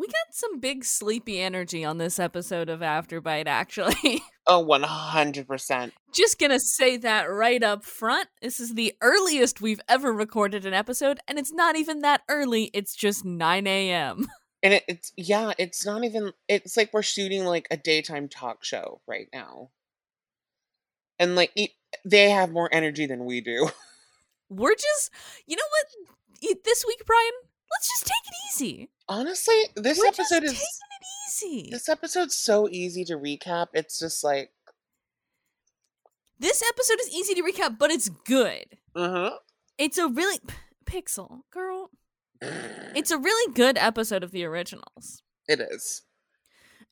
We got some big sleepy energy on this episode of Afterbite, actually. Oh, 100%. Just gonna say that right up front. This is the earliest we've ever recorded an episode, and it's not even that early, it's just 9 a.m. And it, it's, yeah, it's not even, it's like we're shooting like a daytime talk show right now. And like, e- they have more energy than we do. We're just, you know what? This week, Brian, let's just take it easy. Honestly, this We're just episode taking is, it easy. this episode's so easy to recap. It's just like, This episode is easy to recap, but it's good. mm-hmm. It's a really Pixel girl. It's a really good episode of the originals, It is.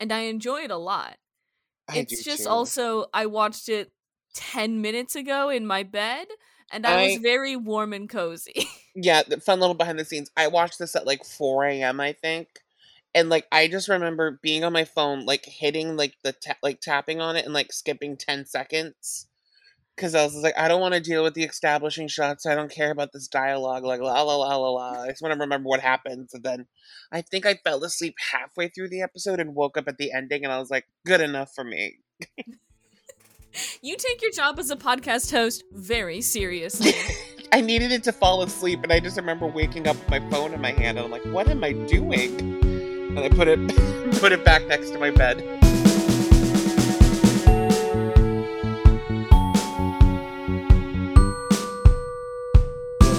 and I enjoy it a lot. I it's just too. also I watched it 10 minutes ago in my bed and I, was very warm and cozy. yeah, the fun little behind the scenes. I watched this at like 4 a.m. I think, and like I just remember being on my phone, like hitting like the ta- like tapping on it and like skipping 10 seconds because I was like, I don't want to deal with the establishing shots. I don't care about this dialogue. Like la la la la la. I just want to remember what happens. And then I think I fell asleep halfway through the episode and woke up at the ending, and I was like, good enough for me. you take your job as a podcast host very seriously. I needed it to fall asleep, and I just remember waking up with my phone in my hand, and I'm like, "What am I doing?" And I put it put it back next to my bed.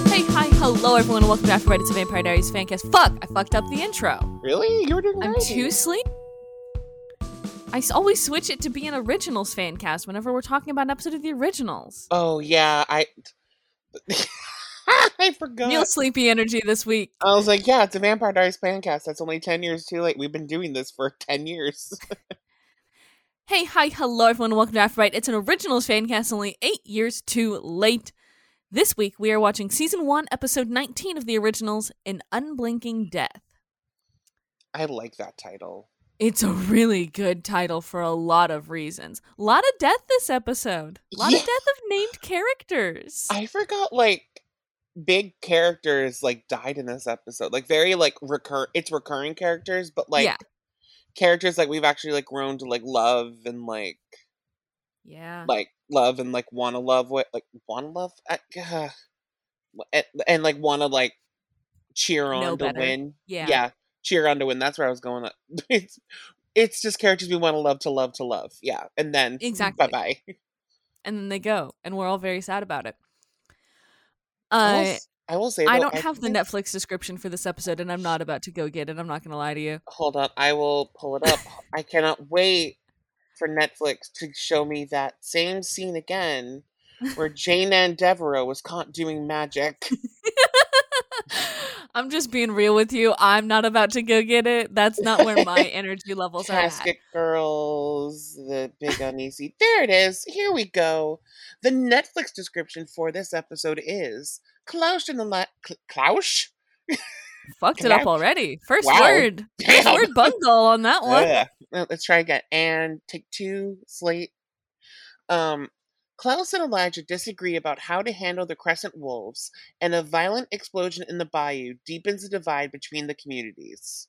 hey, hi, hello everyone, and welcome back to After It's a Vampire Diaries fancast. Fuck, I fucked up the intro. Really? You were doing I'm too sleep. I always switch it to be an originals fan cast whenever we're talking about an episode of the originals. Oh yeah, I I forgot. Real sleepy energy this week. I was like, "Yeah, it's a Vampire Diaries fan cast. That's only ten years too late. We've been doing this for ten years." Hey, hi, hello everyone, and welcome to Afterbite. It's an originals fan cast only eight years too late. This week we are watching season one, episode 19 of the originals, An Unblinking Death. I like that title. It's a really good title for a lot of reasons. A lot of death this episode. A lot Yeah. of death of named characters. I forgot like big characters like died in this episode. Like very like recur it's recurring characters, but like Yeah. characters like we've actually like grown to like love and like yeah. like love and like want to love what like want to love uh, uh, and, and like want to like cheer on Know to better. win. Yeah. Cheer on to win. That's where I was going. uh, It's it's just characters we want to love to love to love. Yeah, and then Exactly. Bye bye. And then they go, and we're all very sad about it. I, will Uh, I will say I don't have the Netflix description for this episode, and I'm not about to go get it. I'm not going to lie to you. Hold on, I will pull it up. I cannot wait for Netflix to show me that same scene again where Jane-Anne Deveraux was caught doing magic. I'm just being real with you. I'm not about to go get it. That's not where my energy levels are at. Girls, the Big Uneasy. There it is. Here we go. The Netflix description for this episode is Klaus and the La- Cl- Klaus? Fucked it up already. First Wow. word. First Damn. word bungle on that one. Let's try again. And take two, slate. Um, Klaus and Elijah disagree about how to handle the Crescent Wolves, and a violent explosion in the bayou deepens the divide between the communities.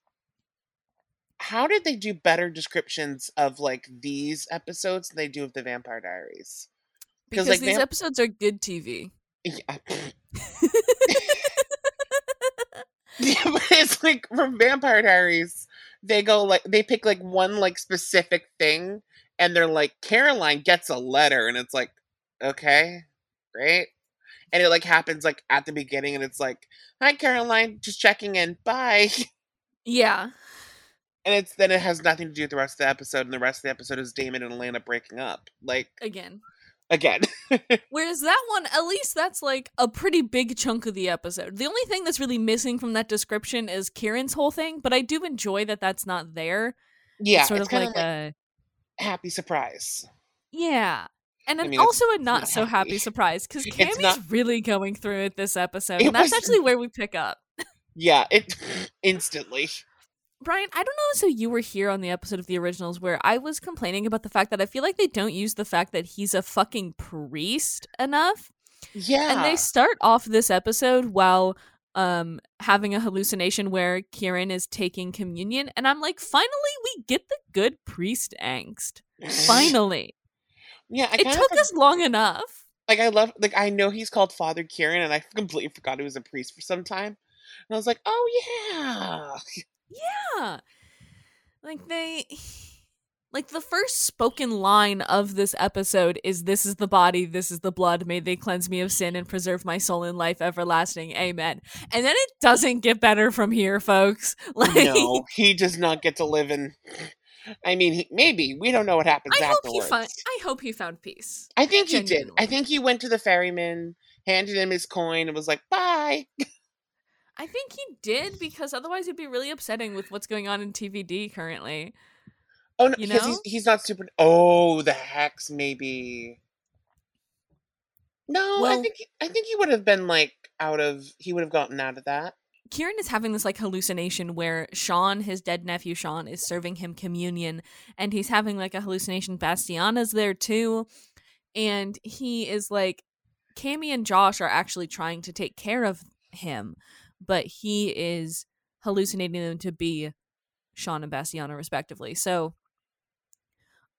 How did they do better descriptions of like these episodes than they do of the Vampire Diaries? Because like, these vamp- episodes are good TV. Yeah. Yeah, but it's like from Vampire Diaries, they go like they pick like one like specific thing, and they're like Caroline gets a letter, and it's like, okay, great, and it like happens like at the beginning, and it's like, hi Caroline, just checking in, bye, yeah. and it's then it has nothing to do with the rest of the episode, and the rest of the episode is Damon and Elena breaking up, like Again. again, Whereas that one, at least that's like a pretty big chunk of the episode. The only thing that's really missing from that description is Kieran's whole thing, but I do enjoy that that's not there. yeah, it's sort it's of kind like, of like a happy surprise. yeah. And I then mean, also a not not so happy happy. surprise because Cami's not- really going through it this episode. It and that's was- actually where we pick up. Yeah, it instantly. Brian, I don't know so you were here on the episode of the originals where I was complaining about the fact that I feel like they don't use the fact that he's a fucking priest enough. Yeah, And they start off this episode while um having a hallucination where Kieran is taking communion and I'm like finally we get the good priest angst. Finally. Yeah, I it took us long enough. like I love like I know he's called Father Kieran, and I completely forgot he was a priest for some time. And I was like, oh yeah, Yeah. Like they like the first spoken line of this episode is this is the body, this is the blood, may they cleanse me of sin and preserve my soul in life everlasting. Amen. And then it doesn't get better from here, folks. Like no, he does not get to live in. I mean, he, maybe we don't know what happens I hope he found I hope he found peace. I think he did. I think he went to the ferryman, handed him his coin, and was like, "Bye." I think he did because otherwise it'd be really upsetting with what's going on in TVD currently. Oh no, You because know? he's he's not super. Oh, the hex maybe. No, I think I think he would have been like out of. He would have gotten out of that. Kieran is having this like hallucination where Sean, his dead nephew Sean, is serving him communion, and he's having like a hallucination. Bastiana's there too, and he is like, Cami and Josh are actually trying to take care of him, but he is hallucinating them to be Sean and Bastiana respectively. So,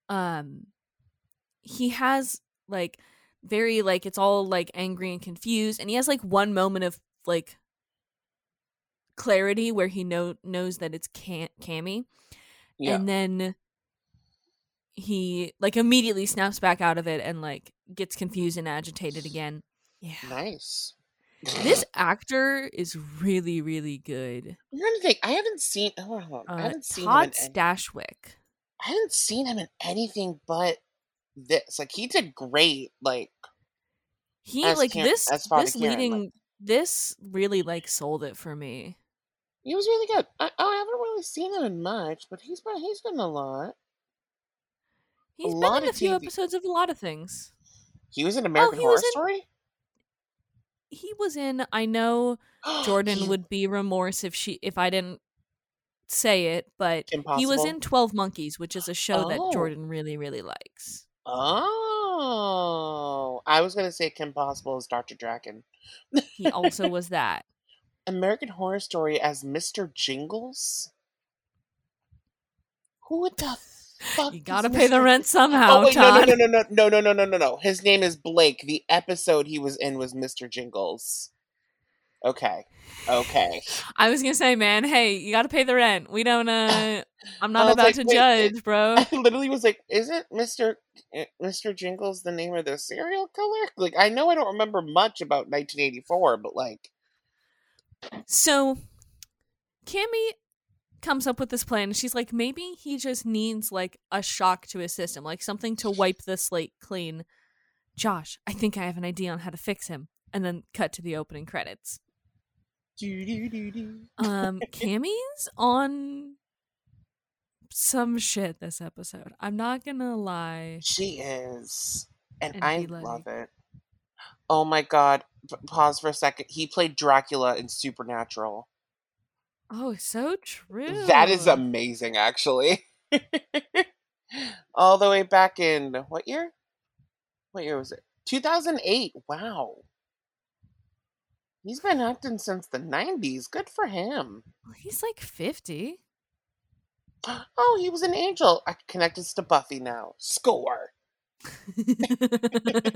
um, he has like very like it's all like angry and confused, and he has like one moment of like clarity where he know knows that it's Cam- Cami, Yeah. and then he like immediately snaps back out of it and like gets confused and agitated again. Yeah. nice. This actor is really, really good. I'm trying to think. I haven't seen. Oh, hold on. I Uh, haven't seen Todd him in. any- Stashwick. I haven't seen him in anything but this. Like he did great. Like He As like Cam- this as Father this Kieran, like- leading this really like sold it for me. He was really good. I, I haven't really seen him in much, but he's been he's been a lot. He's been lot in a few TV. episodes of a lot of things. He was in oh, American he Horror in- Story. He was in I know Jordan He- would be remorse if she if I didn't say it, but Kim he was in Twelve Monkeys, which is a show that Oh. Jordan really, really likes. Oh, I was gonna say Kim Possible is Doctor Drakken. He also was that. American Horror Story as Mr. Jingles. Who the fuck? You gotta pay the rent somehow, Oh wait, no, Todd. no, no, no, no, no, no, no, no, no. His name is Blake. The episode he was in was Mr. Jingles. Okay, okay. I was gonna say, man, hey, you gotta pay the rent. We don't uh I'm not about like, to wait, it- judge, bro. I literally was like, "Isn't Mr. eh, Mr. Jingles the name of the serial killer?" Like, I know I don't remember much about 1984, but like, So Cami comes up with this plan she's like, maybe he just needs like a shock to his system, like something to wipe the slate clean. Josh, I think I have an idea on how to fix him. And then cut to the opening credits. Um Cami's on some shit this episode. I'm not gonna lie. she is, and, And I love it. Oh my god! Pause for a second. He played Dracula in Supernatural. Oh, so true. That is amazing, actually. All the way back in what year? What year was it? 2008. Wow. He's been acting since the 90s. Good for him. Well, He's like 50. Oh, he was an angel. I connect this to Buffy now. Score.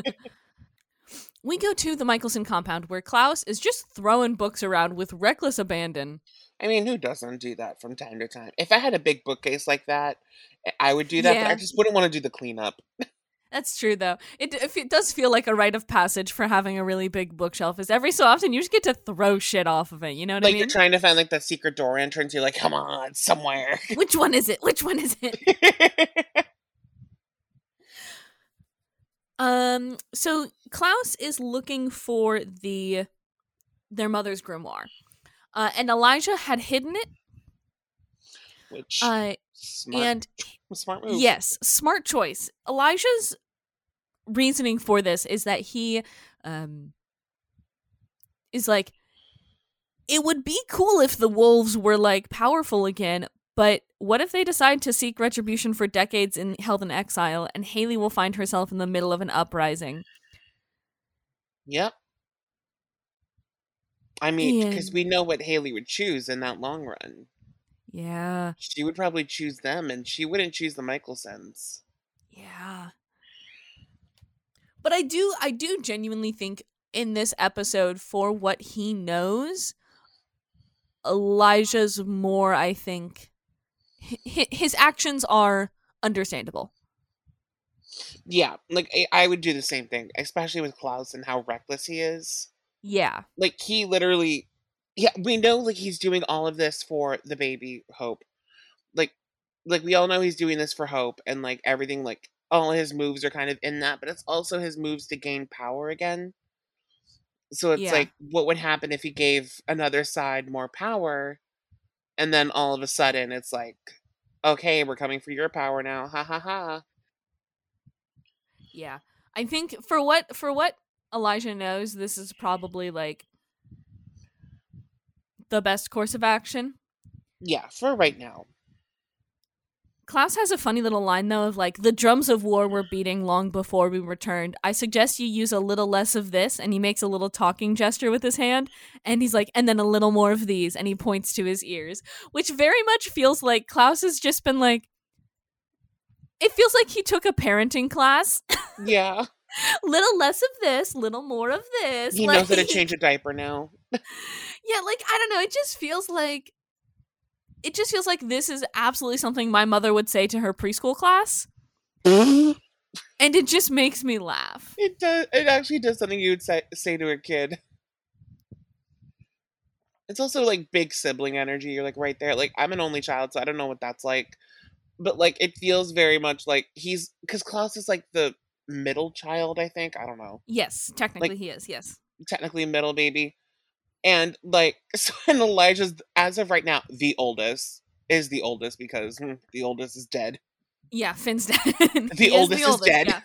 we go to the Mikaelson compound where Klaus is just throwing books around with reckless abandon. I mean, who doesn't do that from time to time? If I had a big bookcase like that, I- would do that, but I just wouldn't want to do the cleanup. That's true, though. It it does feel like a rite of passage for having a really big bookshelf. Is every so often you just get to throw shit off of it. You know what Like I mean? Like you're trying to find like the secret door entrance. You're like, come on, somewhere. Which one is it? Which one is it? Um. So Klaus is looking for the their mother's grimoire, uh, and Elijah had hidden it. Which Uh, smart, and smart move. Yes, smart choice. Elijah's reasoning for this is that he um is like it would be cool if the wolves were like powerful again, but what if they decide to seek retribution for decades in held in exile and Hayley will find herself in the middle of an uprising? Yep. I mean, because we know what Hayley would choose in that long run. Yeah. She would probably choose them, and she wouldn't choose the Mikaelsons. Yeah. But I do I do genuinely think in this episode for what he knows Elijah's more I think hi- his actions are understandable. Yeah, like I, would do the same thing, especially with Klaus and how reckless he is. Yeah. Like he literally, yeah, we know like he's doing all of this for the baby Hope. Like, like we all know he's doing this for Hope, and like everything, like all his moves are kind of in that, but it's also his moves to gain power again. So it's Yeah. like, what would happen if he gave another side more power, and then all of a sudden it's like, okay, we're coming for your power now, ha ha ha. Yeah. I think for what for what Elijah knows this is probably like the best course of action. Yeah, for right now. Klaus has a funny little line though of like the drums of war were beating long before we returned. I suggest you use a little less of this and he makes a little talking gesture with his hand and he's like and then a little more of these and he points to his ears, which very much feels like Klaus has just been like it feels like he took a parenting class. Yeah, little less of this, little more of this. he knows how to change a diaper now. Yeah, like I don't know, it just feels like it just feels like this is absolutely something my mother would say to her preschool class and it just makes me laugh. It does. It actually does something you would say say to a kid. It's also like big sibling energy. You're like right there. Like I'm an only child, so I don't know what that's like. But like it feels very much like he's because Klaus is like the middle child. I think I don't know. Yes, technically he is. Yes. Technically middle baby, and like so. And Elijah's as of right now the oldest is the oldest because hmm, the oldest is dead. Yeah, Finn's dead. The oldest is dead. Yeah.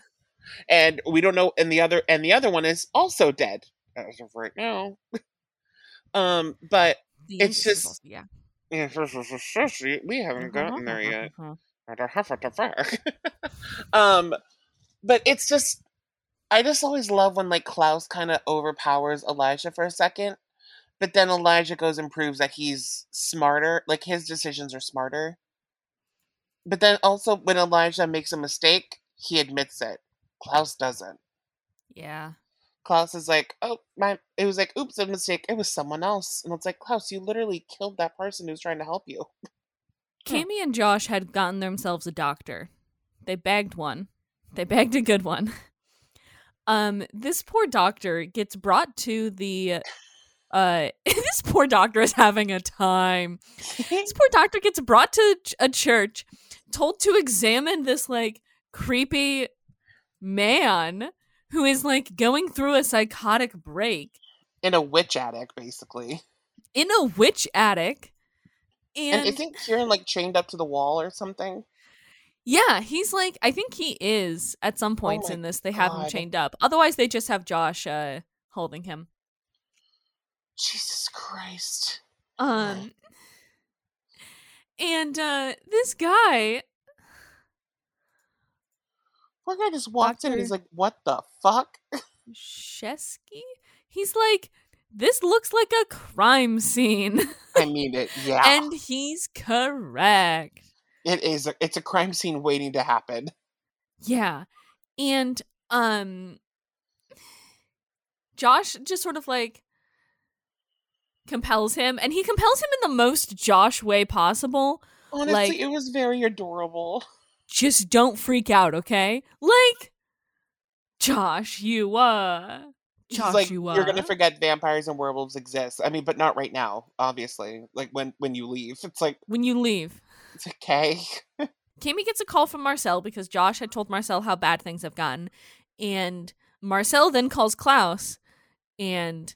and we don't know and the other and the other one is also dead as of right now um but The It's just- also- yeah. yeah, we haven't gotten there yet Uh-huh. um but it's just i just always love when like klaus kind of overpowers elijah for a second but then elijah goes and proves that he's smarter like his decisions are smarter but then also when elijah makes a mistake he admits it klaus doesn't Yeah. Klaus is like, oh my! It was like, oops, a mistake. It was someone else, and it's like, Klaus, you literally killed that person who's trying to help you. Cami and Josh had gotten themselves a doctor. They bagged one. They bagged a good one. Um, this poor doctor gets brought to the uh this poor doctor is having a time. This poor doctor gets brought to a church, told to examine this like creepy man who is like going through a psychotic break In a witch attic, basically. in a witch attic. And, And, isn't Kieran like chained up to the wall or something? yeah, he's like I think he is at some points my in this they have him chained up. Otherwise they just have Josh uh holding him. Jesus Christ! Um and uh this guy Poor guy just walks in. and He's like, "What the fuck?" Shesky, he's like this looks like a crime scene. I mean it. Yeah, and he's correct. it is. A, it's a crime scene waiting to happen. Yeah. And um Josh just sort of like compels him and he compels him in the most Josh way possible. Honestly, Like- it was very adorable. Just don't freak out, okay? Like Josh, you uh He's Josh, like, you uh you're gonna forget vampires and werewolves exist. I mean, but not right now. Obviously, like when when you leave, it's like when you leave. it's okay. Cami gets a call from Marcel because Josh had told Marcel how bad things have gotten. And Marcel then calls Klaus and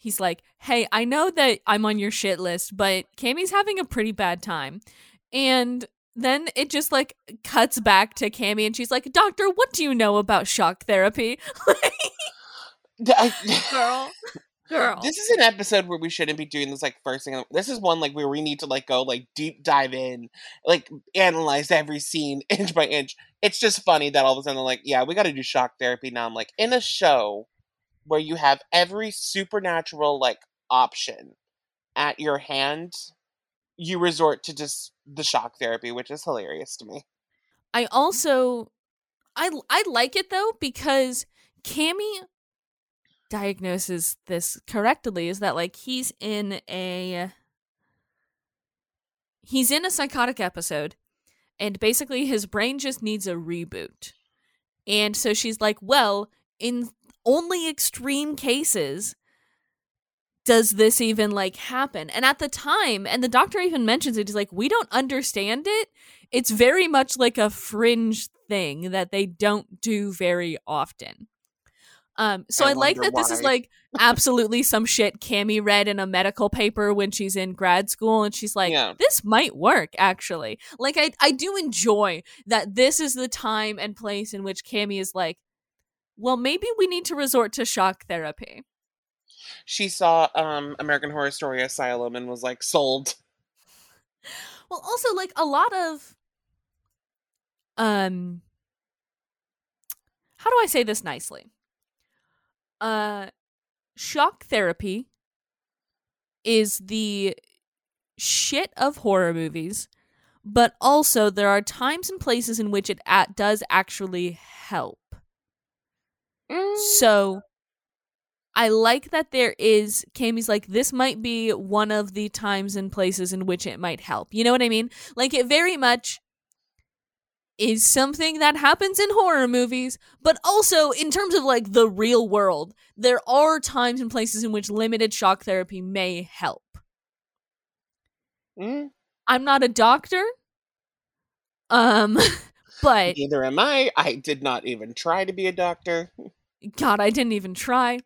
he's like, Hey, I know that I'm on your shit list, but Cami's having a pretty bad time. And then it just like cuts back to Cami and she's like, Doctor, what do you know about shock therapy? Girl. Girl. this is an episode where we shouldn't be doing this like first thing. This is one like where we need to like go like deep dive in, like analyze every scene inch by inch. It's just funny that all of a sudden like, yeah, we got to do shock therapy now. I'm like, in a show where you have every supernatural like option at your hand, you resort to just the shock therapy, which is hilarious to me. I also I I like it though because Cami diagnoses this correctly is that like he's in a he's in a psychotic episode and basically his brain just needs a reboot. And so she's like, "Well, in only extreme cases does this even like happen?" And at the time, and the doctor even mentions it, he's like, "We don't understand it. It's very much like a fringe thing that they don't do very often." Um, so I, I like that this is like absolutely some shit Cami read in a medical paper when she's in grad school, and she's like, Yeah. "This might work." Actually, like I I do enjoy that this is the time and place in which Cami is like, "Well, maybe we need to resort to shock therapy." She saw um American Horror Story Asylum and was like sold. Well, also like a lot of um how do I say this nicely? Uh shock therapy is the shit of horror movies, but also there are times and places in which it at- does actually help. Mm, So I like that there is Cami's like this might be one of the times and places in which it might help. You know what I mean? Like it very much is something that happens in horror movies, but also in terms of like the real world, there are times and places in which limited shock therapy may help. mm, I'm not a doctor. Um but neither am I. I did not even try to be a doctor. God, I didn't even try.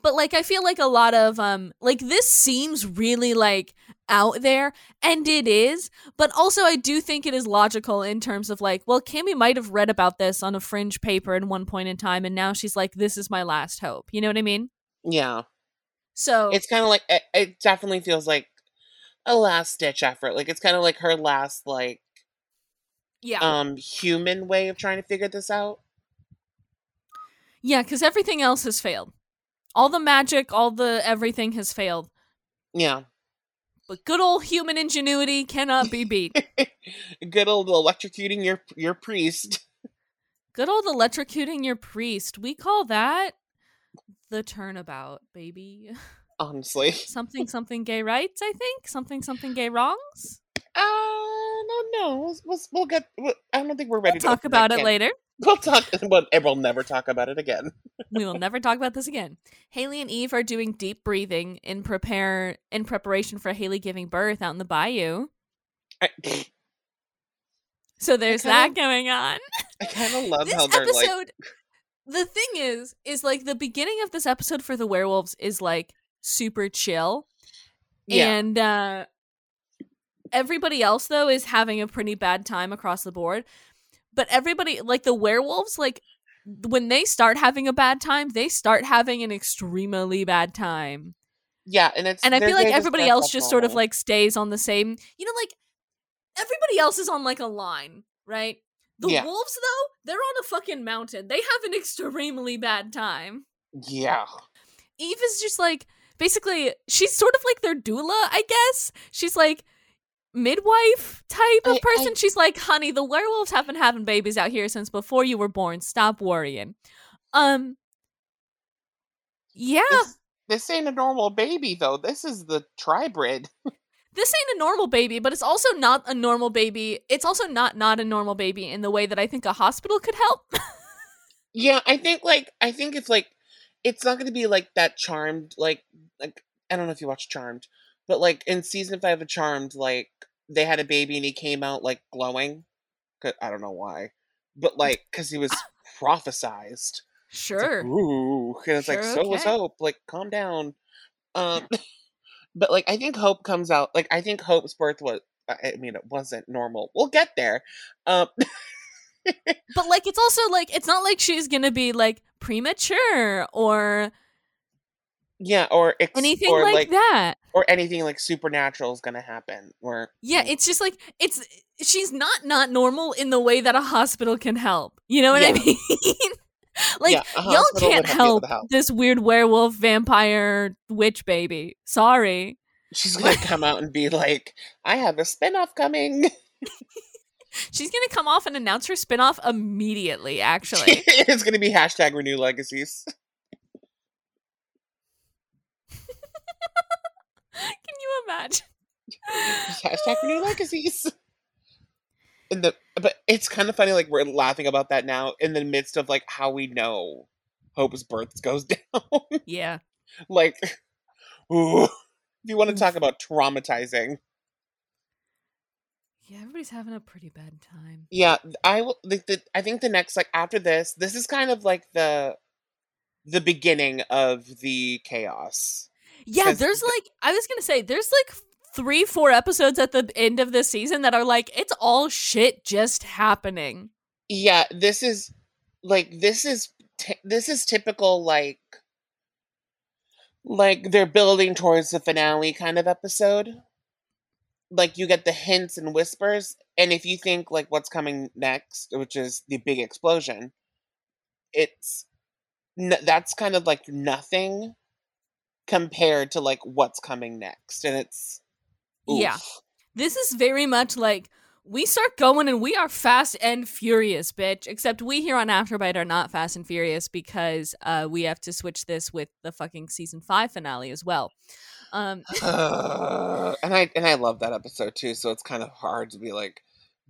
But like I feel like a lot of um like this seems really like out there and it is, but also I do think it is logical in terms of like, well, Cami might have read about this on a fringe paper at one point in time and now she's like this is my last hope. You know what I mean? Yeah. So It's kind of like it, it definitely feels like a last ditch effort. Like it's kind of like her last like yeah. um human way of trying to figure this out. Yeah, cuz everything else has failed. All the magic, all the everything has failed. Yeah. But good old human ingenuity cannot be beat. Good old electrocuting your your priest. Good old electrocuting your priest. We call that the turnabout, baby. Honestly. Something something gay rights, I think. Something something gay wrongs. Uh, no, no. We'll, we'll, we'll get. We'll, I don't think we're ready We'll to talk about it later. We'll talk, but and we'll never talk about it again. We will never talk about this again. Hayley and Eve are doing deep breathing in prepare in preparation for Hayley giving birth out in the bayou. I, So there's kinda- that going on. I kind of love this how they're like. the thing is is like the beginning of this episode for the werewolves is like super chill Yeah, and uh everybody else though is having a pretty bad time across the board but everybody like the werewolves like when they start having a bad time they start having an extremely bad time. Yeah, and it's and i feel like everybody else just sort of like stays on the same you know like everybody else is on like a line right? The Yeah. wolves though they're on a fucking mountain. They have an extremely bad time. Yeah, eve is just like basically she's sort of like their doula i guess. She's like midwife type of I- I- person she's like honey the werewolves have been having babies out here since before you were born stop worrying um yeah This, this ain't a normal baby though. This is the tribrid. this ain't a normal baby, but it's also not a normal baby. It's also not not a normal baby in the way that I think a hospital could help. Yeah, I think like I think it's like it's not going to be like that Charmed like like I don't know if you watch Charmed, but like in season five of Charmed, like they had a baby and he came out like glowing. I don't know why, but like because he was prophesized. It's like, sure. Ooh, and it's like Sure, so was. Hope. Like calm down. Um, but like I think Hope comes out. Like I think Hope's birth was. I mean, it wasn't normal. We'll get there. Um, But like it's also like it's not like she's going to be like premature or yeah, or ex- anything or like, like that. or anything like supernatural is gonna happen. Or Yeah, it's just like it's she's not not normal in the way that a hospital can help. You know what I mean? like Yeah, y'all can't would have to be able help help. this weird werewolf vampire witch baby. Sorry. She's gonna come out and be like, "I have a spinoff coming." She's gonna come off and announce her spinoff immediately, actually. it's gonna be hashtag Renew Legacies. Can you imagine? hashtag Renew Legacies. In the but it's kind of funny, like we're laughing about that now in the midst of like how we know Hope's birth goes down. Yeah. like, ooh, if you want to talk about traumatizing, Yeah, everybody's having a pretty bad time. yeah, I will. Like the, I think the next like after this, this is kind of like the the beginning of the chaos. Yeah, there's like I was gonna say, there's like three, four episodes at the end of this season that are like, it's all shit just happening. Yeah, this is like this is t- this is typical like like they're building towards the finale kind of episode. Like you get the hints and whispers, and if you think like what's coming next, which is the big explosion, it's n- that's kind of like nothing compared to like what's coming next, and it's Yeah. This is very much like we start going and we are fast and furious, bitch. Except we here on Afterbite are not fast and furious because uh, we have to switch this with the fucking season five finale as well. Um, Uh, and I and I love that episode too, so it's kind of hard to be like,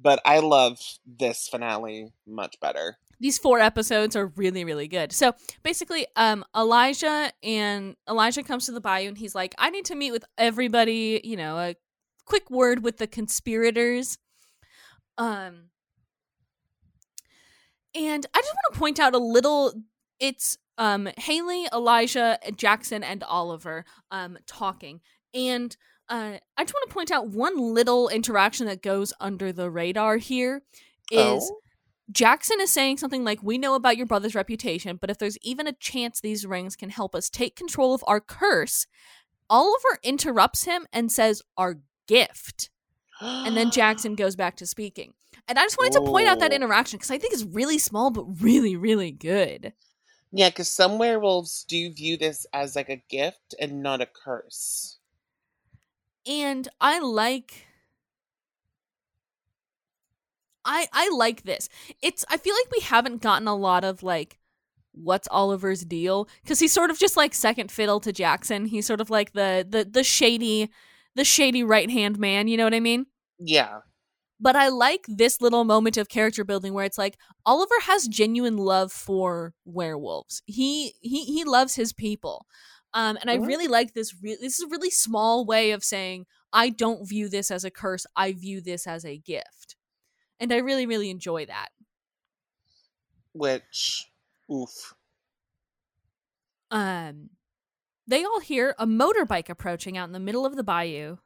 but I love this finale much better. these four episodes are really really good. So basically um elijah and elijah comes to the bayou and he's like i need to meet with everybody you know a quick word with the conspirators. Um and i just want to point out a little it's um hayley elijah jackson and oliver um talking. And uh, I just want to point out one little interaction that goes under the radar here is oh, Jackson is saying something like, We know about your brother's reputation, but if there's even a chance these rings can help us take control of our curse, Oliver interrupts him and says, Our gift. And then Jackson goes back to speaking. And I just wanted to point out that Oh. interaction because I think it's really small, but really, really good. yeah, because some werewolves do view this as like a gift and not a curse. And I like. I I like this. It's I feel like we haven't gotten a lot of like what's Oliver's deal because he's sort of just like second fiddle to Jackson. He's sort of like the the the shady the shady right hand man. You know what I mean? Yeah, But I like this little moment of character building where it's like Oliver has genuine love for werewolves. He he he loves his people. Um, and I Mhm. really like this. Re- this is a really small way of saying I don't view this as a curse. I view this as a gift, and I really really enjoy that. which, oof. Um, they all hear a motorbike approaching out in the middle of the bayou,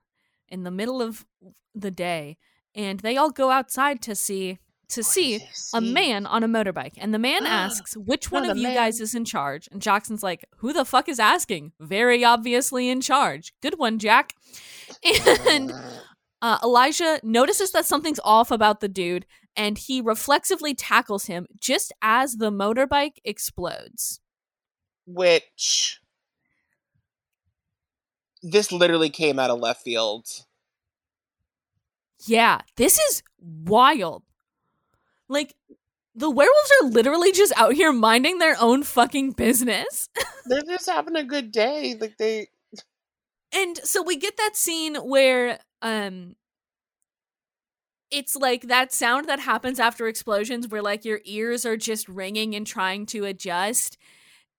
in the middle of the day, and they all go outside to see to What see a man on a motorbike. And the man asks, which one Not of you guys is in charge? And Jackson's like, who the fuck is asking? Very obviously in charge. Good one, Jack. And uh, Elijah notices that something's off about the dude, and he reflexively tackles him just as the motorbike explodes. which this literally came out of left field. Yeah, this is wild. Like, the werewolves are literally just out here minding their own fucking business. They're just having a good day. Like they and so we get that scene where um it's like that sound that happens after explosions where like your ears are just ringing and trying to adjust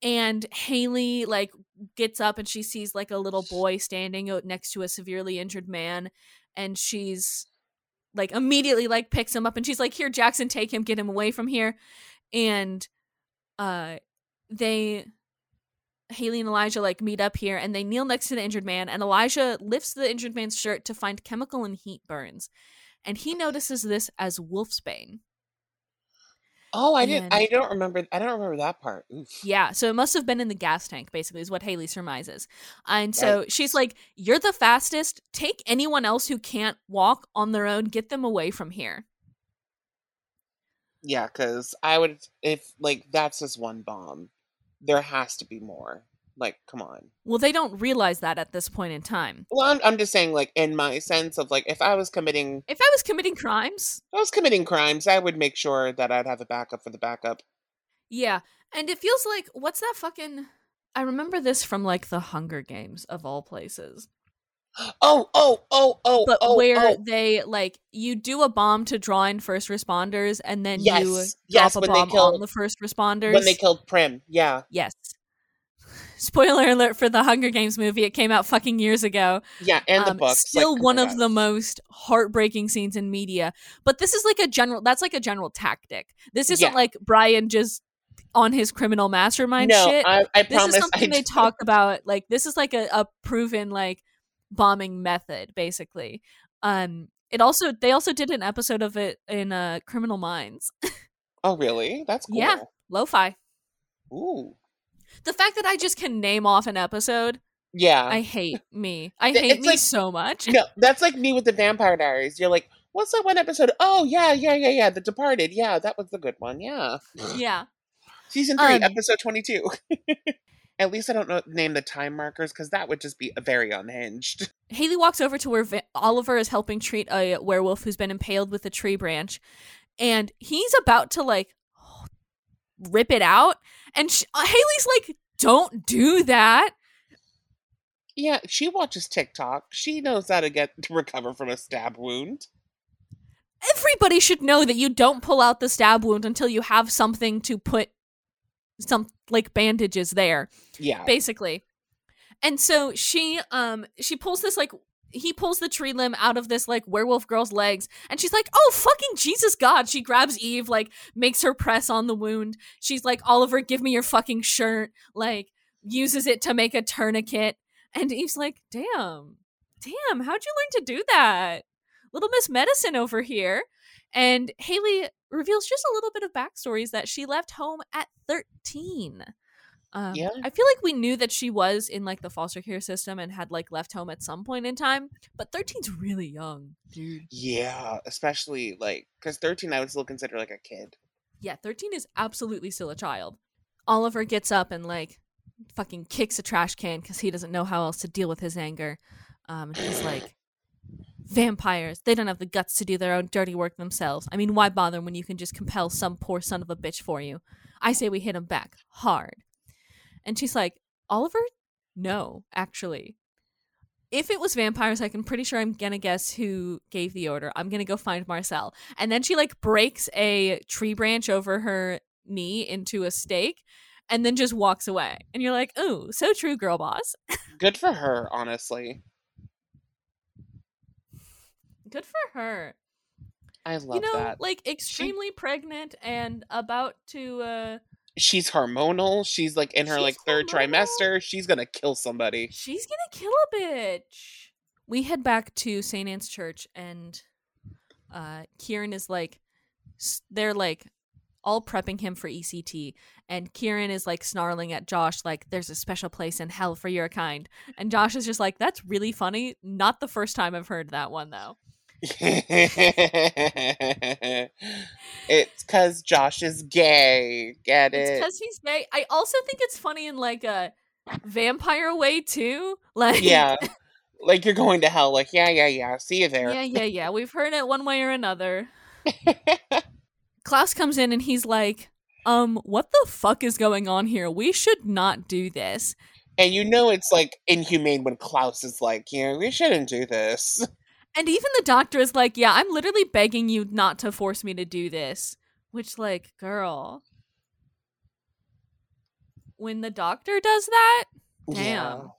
and Hayley like gets up and she sees like a little boy standing out next to a severely injured man and she's like immediately like picks him up and she's like here Jackson take him get him away from here and uh they Hayley and Elijah like meet up here and they kneel next to the injured man and Elijah lifts the injured man's shirt to find chemical and heat burns. And he notices this as wolfsbane. Oh, I didn't And- I don't remember I don't remember that part. Oof. Yeah, so it must have been in the gas tank, basically, is what Hayley surmises. And so Yikes. she's like, You're the fastest. Take anyone else who can't walk on their own, get them away from here. Yeah, because I would if like that's just one bomb. There has to be more. Like, come on. Well, they don't realize that at this point in time. Well, I'm, I'm just saying, like, in my sense of like, if I was committing, If I was committing crimes, if I was committing crimes, I would make sure that I'd have a backup for the backup. yeah. And it feels like what's that fucking I remember this from like the Hunger Games of all places. Oh, oh, oh, oh, But oh, where oh. they like you do a bomb to draw in first responders and then you Yes, drop a when they bomb kill- on the first responders. when they killed Prim, yeah, yes. Spoiler alert for the Hunger Games movie. It came out fucking years ago. yeah, and the Um, books. Still like, oh one my of the most heartbreaking scenes in media. But this is like a general that's like a general tactic. This isn't Yeah. like Brian just on his criminal mastermind No, shit. I, I this promise. is something I they talk about like this is like a, a proven like bombing method, basically. Um it also they also did an episode of it in uh Criminal Minds. Oh, really? That's cool. Yeah. Lo-fi. Ooh. The fact that I just can name off an episode, Yeah. I hate me. I hate it's me like- so much. no, that's like me with the Vampire Diaries. You're like, what's that one episode? Oh, yeah, yeah, yeah, yeah. The Departed. Yeah, that was the good one. Yeah. Yeah. Season three, Um, episode 22. At least I don't know name the time markers because that would just be very unhinged. Hayley walks over to where Va- Oliver is helping treat a werewolf who's been impaled with a tree branch, and he's about to like rip it out, and sh- uh, Hayley's like, "Don't do that." Yeah, she watches TikTok. She knows how to get to recover from a stab wound. Everybody should know that you don't pull out the stab wound until you have something to put some like bandages there. Yeah. basically. And so she um she pulls this like he pulls the tree limb out of this like werewolf girl's legs and she's like, "Oh fucking Jesus God." She grabs Eve like makes her press on the wound. She's like, "Oliver, give me your fucking shirt." Like uses it to make a tourniquet. And Eve's like, "Damn. Damn, how'd you learn to do that?" Little Miss Medicine over here. And Hayley reveals just a little bit of backstories that she left home at 13. Um, Yeah. I feel like we knew that she was in like the foster care system and had like left home at some point in time, but 13's really young, dude. Yeah, especially like because 13 I would still consider like a kid. Yeah, 13 is absolutely still a child. Oliver gets up and like fucking kicks a trash can because he doesn't know how else to deal with his anger. Um, he's like, vampires, they don't have the guts to do their own dirty work themselves. I mean, why bother when you can just compel some poor son of a bitch for you? I say we hit him back hard. And she's like, Oliver? No, actually. If it was vampires, like I'm pretty sure I'm gonna guess who gave the order. I'm gonna go find Marcel. And then she like breaks a tree branch over her knee into a stake and then just walks away. And you're like, ooh, so true, girl boss. Good for her, honestly. Good for her. I love you know, that. like extremely pregnant and about to uh She's hormonal. She's like in her She's like third hormonal. trimester. She's gonna kill somebody. she's gonna kill a bitch. We head back to St. Anne's Church and uh Kieran is like they're like all prepping him for ECT and Kieran is like snarling at Josh like there's a special place in hell for your kind. And Josh is just like that's really funny. Not the first time I've heard that one though. it's because Josh is gay. Get It's it? cuz he's gay. I also think it's funny in like a vampire way too. Like Yeah. Like you're going to hell. Like, yeah, yeah, yeah. See you there. Yeah, yeah, yeah. We've heard it one way or another. Klaus comes in and he's like, um, what the fuck is going on here? We should not do this. and you know it's like inhumane when Klaus is like, you know, we shouldn't do this. And even the doctor is like, yeah, I'm literally begging you not to force me to do this. Which, like, girl. When the doctor does that, Damn.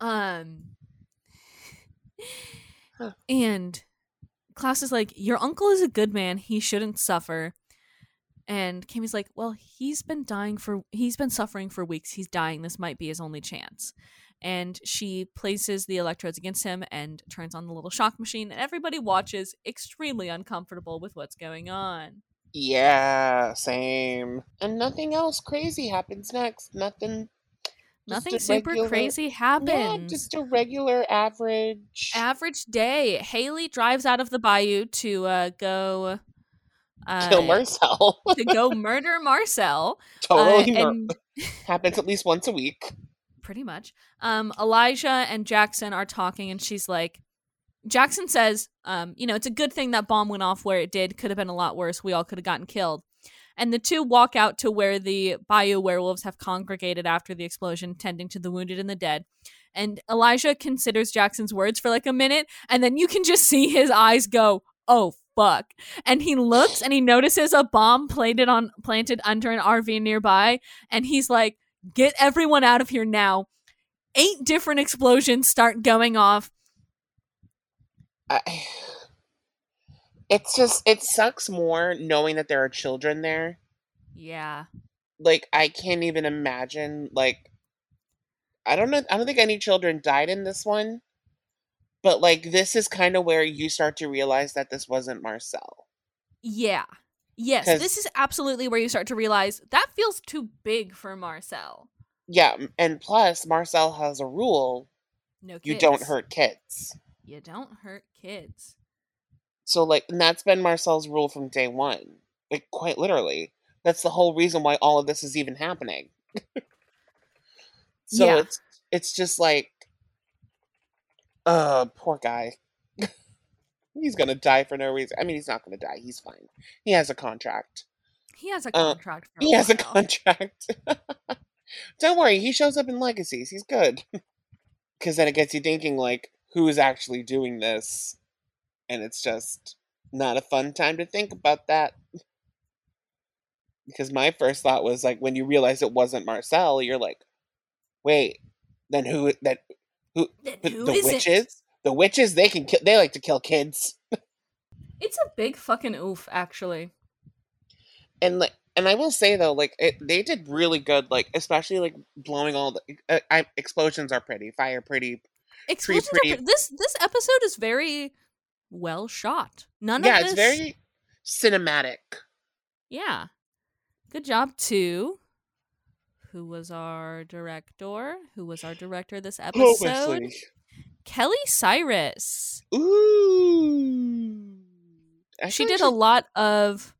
um, Huh. and Klaus is like, Your uncle is a good man. He shouldn't suffer. And Kimmy's like, Well, he's been dying for, he's been suffering for weeks. He's dying. This might be his only chance. And she places the electrodes against him and turns on the little shock machine. And everybody watches, extremely uncomfortable with what's going on. Yeah, same. And nothing else crazy happens next. Nothing. Nothing super regular- crazy happens. Yeah, just a regular average. average day. Hayley drives out of the bayou to uh, go uh, Kill Marcel. to go murder Marcel. totally uh, mur- and happens at least once a week. Pretty much. Um, Elijah and Jackson are talking, and she's like, Jackson says, um, you know, it's a good thing that bomb went off where it did. Could have been a lot worse. We all could have gotten killed. And the two walk out to where the Bayou werewolves have congregated after the explosion, tending to the wounded and the dead. And Elijah considers Jackson's words for like a minute, and then you can just see his eyes go, "Oh fuck!" And he looks and he notices a bomb planted on planted under an RV nearby, and he's like, "Get everyone out of here now!" Eight different explosions start going off. I, it's just it sucks more knowing that there are children there. Yeah, Like I can't even imagine. Like I don't know. I don't think any children died in this one, but like this is kind of where you start to realize that this wasn't Marcel. yeah, yes. This is absolutely where you start to realize that feels too big for Marcel. Yeah, and plus Marcel has a rule: No, you don't hurt kids. You don't hurt kids. So like, and that's been Marcel's rule from day one. Like quite literally, that's the whole reason why all of this is even happening. so Yeah. it's it's just like, uh, poor guy. He's gonna die for no reason. I mean, he's not gonna die. He's fine. He has a contract. He has a Uh, contract. for He has a contract. Don't worry, he shows up in legacies. He's good. Because then it gets you thinking, like, who's actually doing this? And it's just not a fun time to think about that. Because my first thought was like, when you realize it wasn't Marcel, you're like, wait, then who? That who? Then The, who the is it? The witches? They can kill. They like to kill kids. It's a big fucking oof, actually. and like and i will say though like it, they did really good like especially like blowing all the uh, I, explosions are pretty fire pretty Explosions are pretty- pre- this this episode is very well shot. None yeah of yeah it's very cinematic Yeah. Good job to who was our director? Who was our director this episode? Hopelessly. Kellie Cyrus. ooh I She did a lot of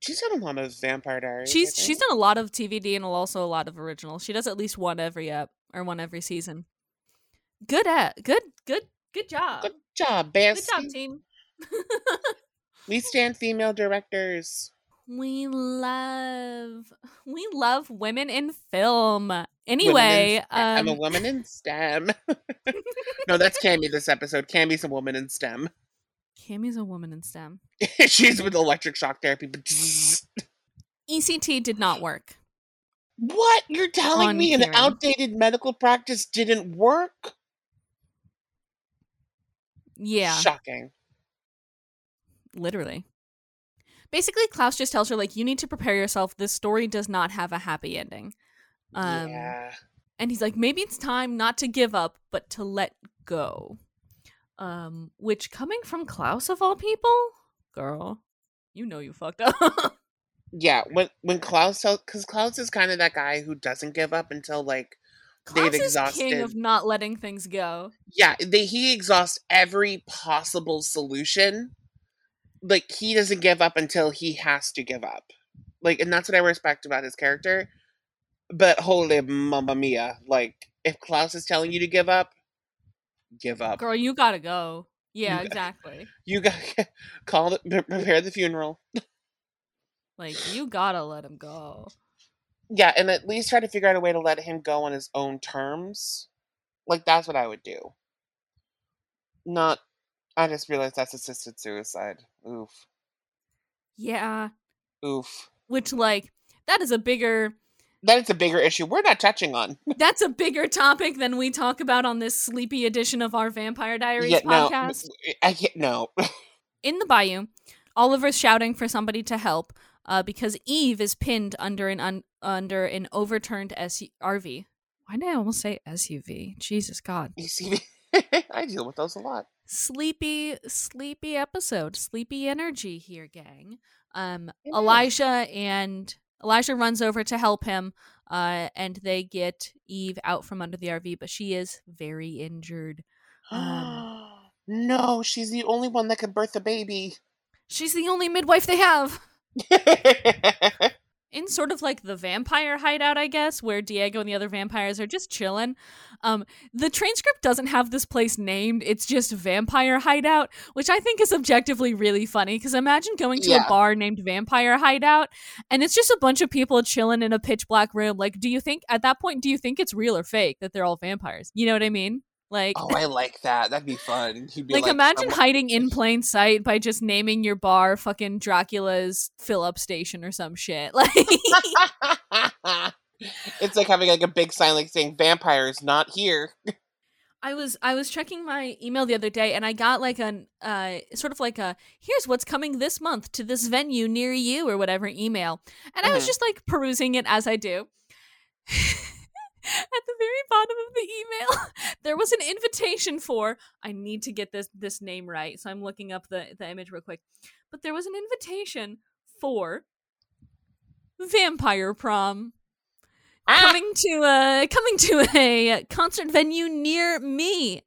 she's done a lot of vampire diaries she's she's done a lot of TVD and also a lot of originals. She does at least one every ep or one every season. Good at good good good job. good job Good job, team. we stand female directors we love we love women in film. Anyway, STEM. i'm a um, woman in stem no that's cami this episode cami's a woman in stem Cami's a woman in STEM. she's with electric shock therapy but ECT did not work. What? You're telling On me an outdated medical practice didn't work? Yeah, Shocking. literally. Basically, Klaus just tells her like, "You need to prepare yourself. This story does not have a happy ending." Um, yeah. and he's like, "Maybe it's time not to give up, but to let go." Um, which coming from Klaus of all people, girl, you know you fucked up. Yeah, when when Klaus tells because Klaus is kind of that guy who doesn't give up until like Klaus They've is king of not letting things go. yeah they he exhausts every possible solution. Like he doesn't give up until he has to give up. Like and that's what I respect about his character. But holy mamma mia, like if Klaus is telling you to give up, give up. Girl, you gotta go. Yeah, You- exactly. You gotta call the prepare the funeral. Like you gotta let him go. Yeah, and at least try to figure out a way to let him go on his own terms. Like that's what I would do. Not I just realized that's assisted suicide. Oof. Yeah, Oof. which like that is a bigger That is a bigger issue we're not touching on. that's a bigger topic than we talk about on this sleepy edition of our Vampire Diaries Yeah, no, podcast. I can't no. In the bayou, Oliver's shouting for somebody to help uh, because Eve is pinned under an un- under an overturned SU- RV. Why did I almost say SUV? Jesus God. you see I deal with those a lot. Sleepy, sleepy episode. Sleepy energy here, gang. Um. Elijah and Elijah runs over to help him, uh, and they get Eve out from under the RV, but she is very injured. Um, no, she's the only one that can birth a baby. She's the only midwife they have. in sort of like the vampire hideout, I guess, where Diego and the other vampires are just chilling. Um, the transcript doesn't have this place named; it's just Vampire Hideout, which I think is objectively really funny. Because imagine going to Yeah. a bar named Vampire Hideout, and it's just a bunch of people chilling in a pitch black room. Like, do you think at that point, do you think it's real or fake that they're all vampires? You know what I mean? Like, oh, I like that. That'd be fun. He'd be like, like, imagine hiding in plain sight by just naming your bar fucking Dracula's fill up station or some shit. Like it's like having like a big sign like saying vampires not here. I was I was checking my email the other day and I got like an uh sort of like a here's what's coming this month to this venue near you or whatever email. And I was Mhm. just like perusing it as I do. At the very bottom of the email, there was an invitation for I need to get this this name right, so I'm looking up the the image real quick. But there was an invitation for Vampire Prom Ah! coming to a coming to a concert venue near me.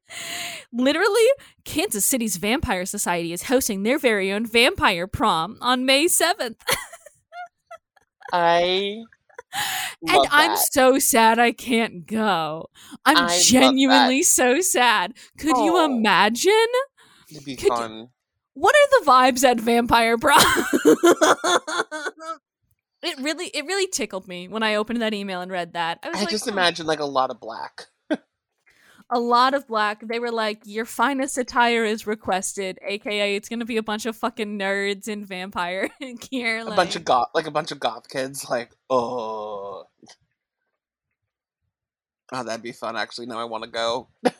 Literally, Kansas City's Vampire Society is hosting their very own vampire prom on May 7th. I and love I'm so sad I can't go. I'm I genuinely so sad. Could you Oh. imagine? It'd be could you- What are the vibes at Vampire Prom? it really it really tickled me when I opened that email and read that. I was I like, just "Oh, imagine like a lot of black. A lot of black. They were like, "Your finest attire is requested," aka it's gonna be a bunch of fucking nerds in vampire gear. A like- bunch of goth, like a bunch of goth kids. Like, oh, oh, that'd be fun. Actually, now I want to go,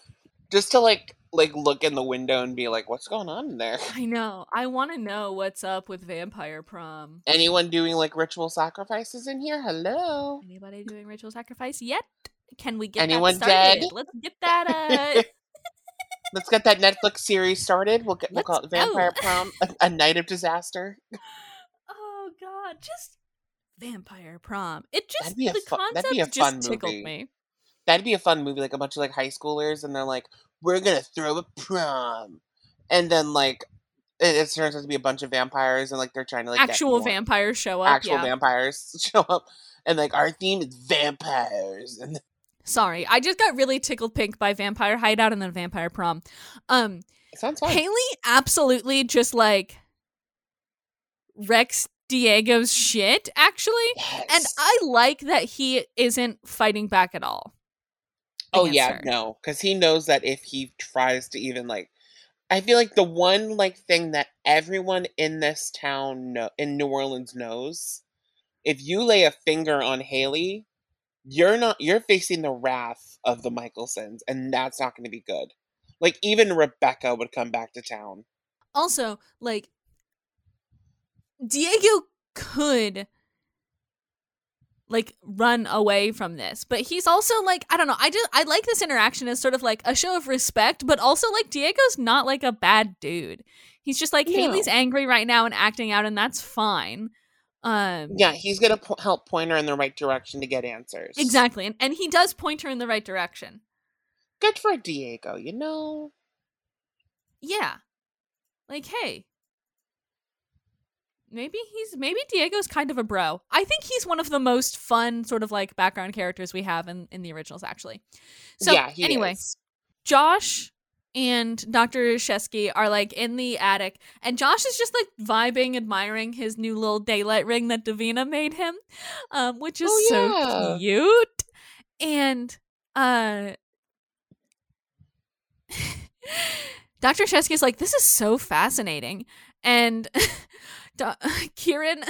just to like, like look in the window and be like, what's going on in there? I know. I want to know what's up with vampire prom. Anyone doing like ritual sacrifices in here? Hello. Anybody doing ritual sacrifice yet? Can we get Anyone dead? Let's get that. Uh, Let's get that Netflix series started. We'll get we'll call it Vampire go. Prom, a, a night of disaster. oh god, just vampire prom. It just That'd be a the concept that'd be a just tickled movie. me. That'd be a fun movie, like a bunch of like high schoolers, and they're like, "We're gonna throw a prom," and then like it, it turns out to be a bunch of vampires, and like they're trying to like Actual vampires show up. actual yeah. vampires show up, and like our theme is vampires, and Sorry, I just got really tickled pink by Vampire Hideout and then Vampire Prom. Um, sounds fun. Hayley absolutely just like wrecks Diego's shit, actually. And I like that he isn't fighting back at all. oh yeah, her. no, because he knows that if he tries to even like, I feel like the one like thing that everyone in this town know in New Orleans knows, if you lay a finger on Hayley, you're not you're facing the wrath of the Mikaelsons, and that's not going to be good. Like even Rebekah would come back to town. Also, like Diego could like run away from this, but he's also like I don't know. I just I like this interaction as sort of like a show of respect, but also like Diego's not like a bad dude. He's just like No. Hayley's angry right now and acting out, and that's fine. Um, Yeah, he's gonna po- help point her in the right direction to get answers. exactly, and and he does point her in the right direction. Good for Diego, you know. Yeah, like hey. Maybe he's maybe Diego's kind of a bro. I think he's one of the most fun sort of like background characters we have in in the originals actually. So yeah, he anyway, is. Josh and Dr. Shesky are like in the attic, and Josh is just like vibing, admiring his new little daylight ring that Davina made him, um, which is Oh, so cute. And uh, Dr. Shesky is like, this is so fascinating, and Do- Kieran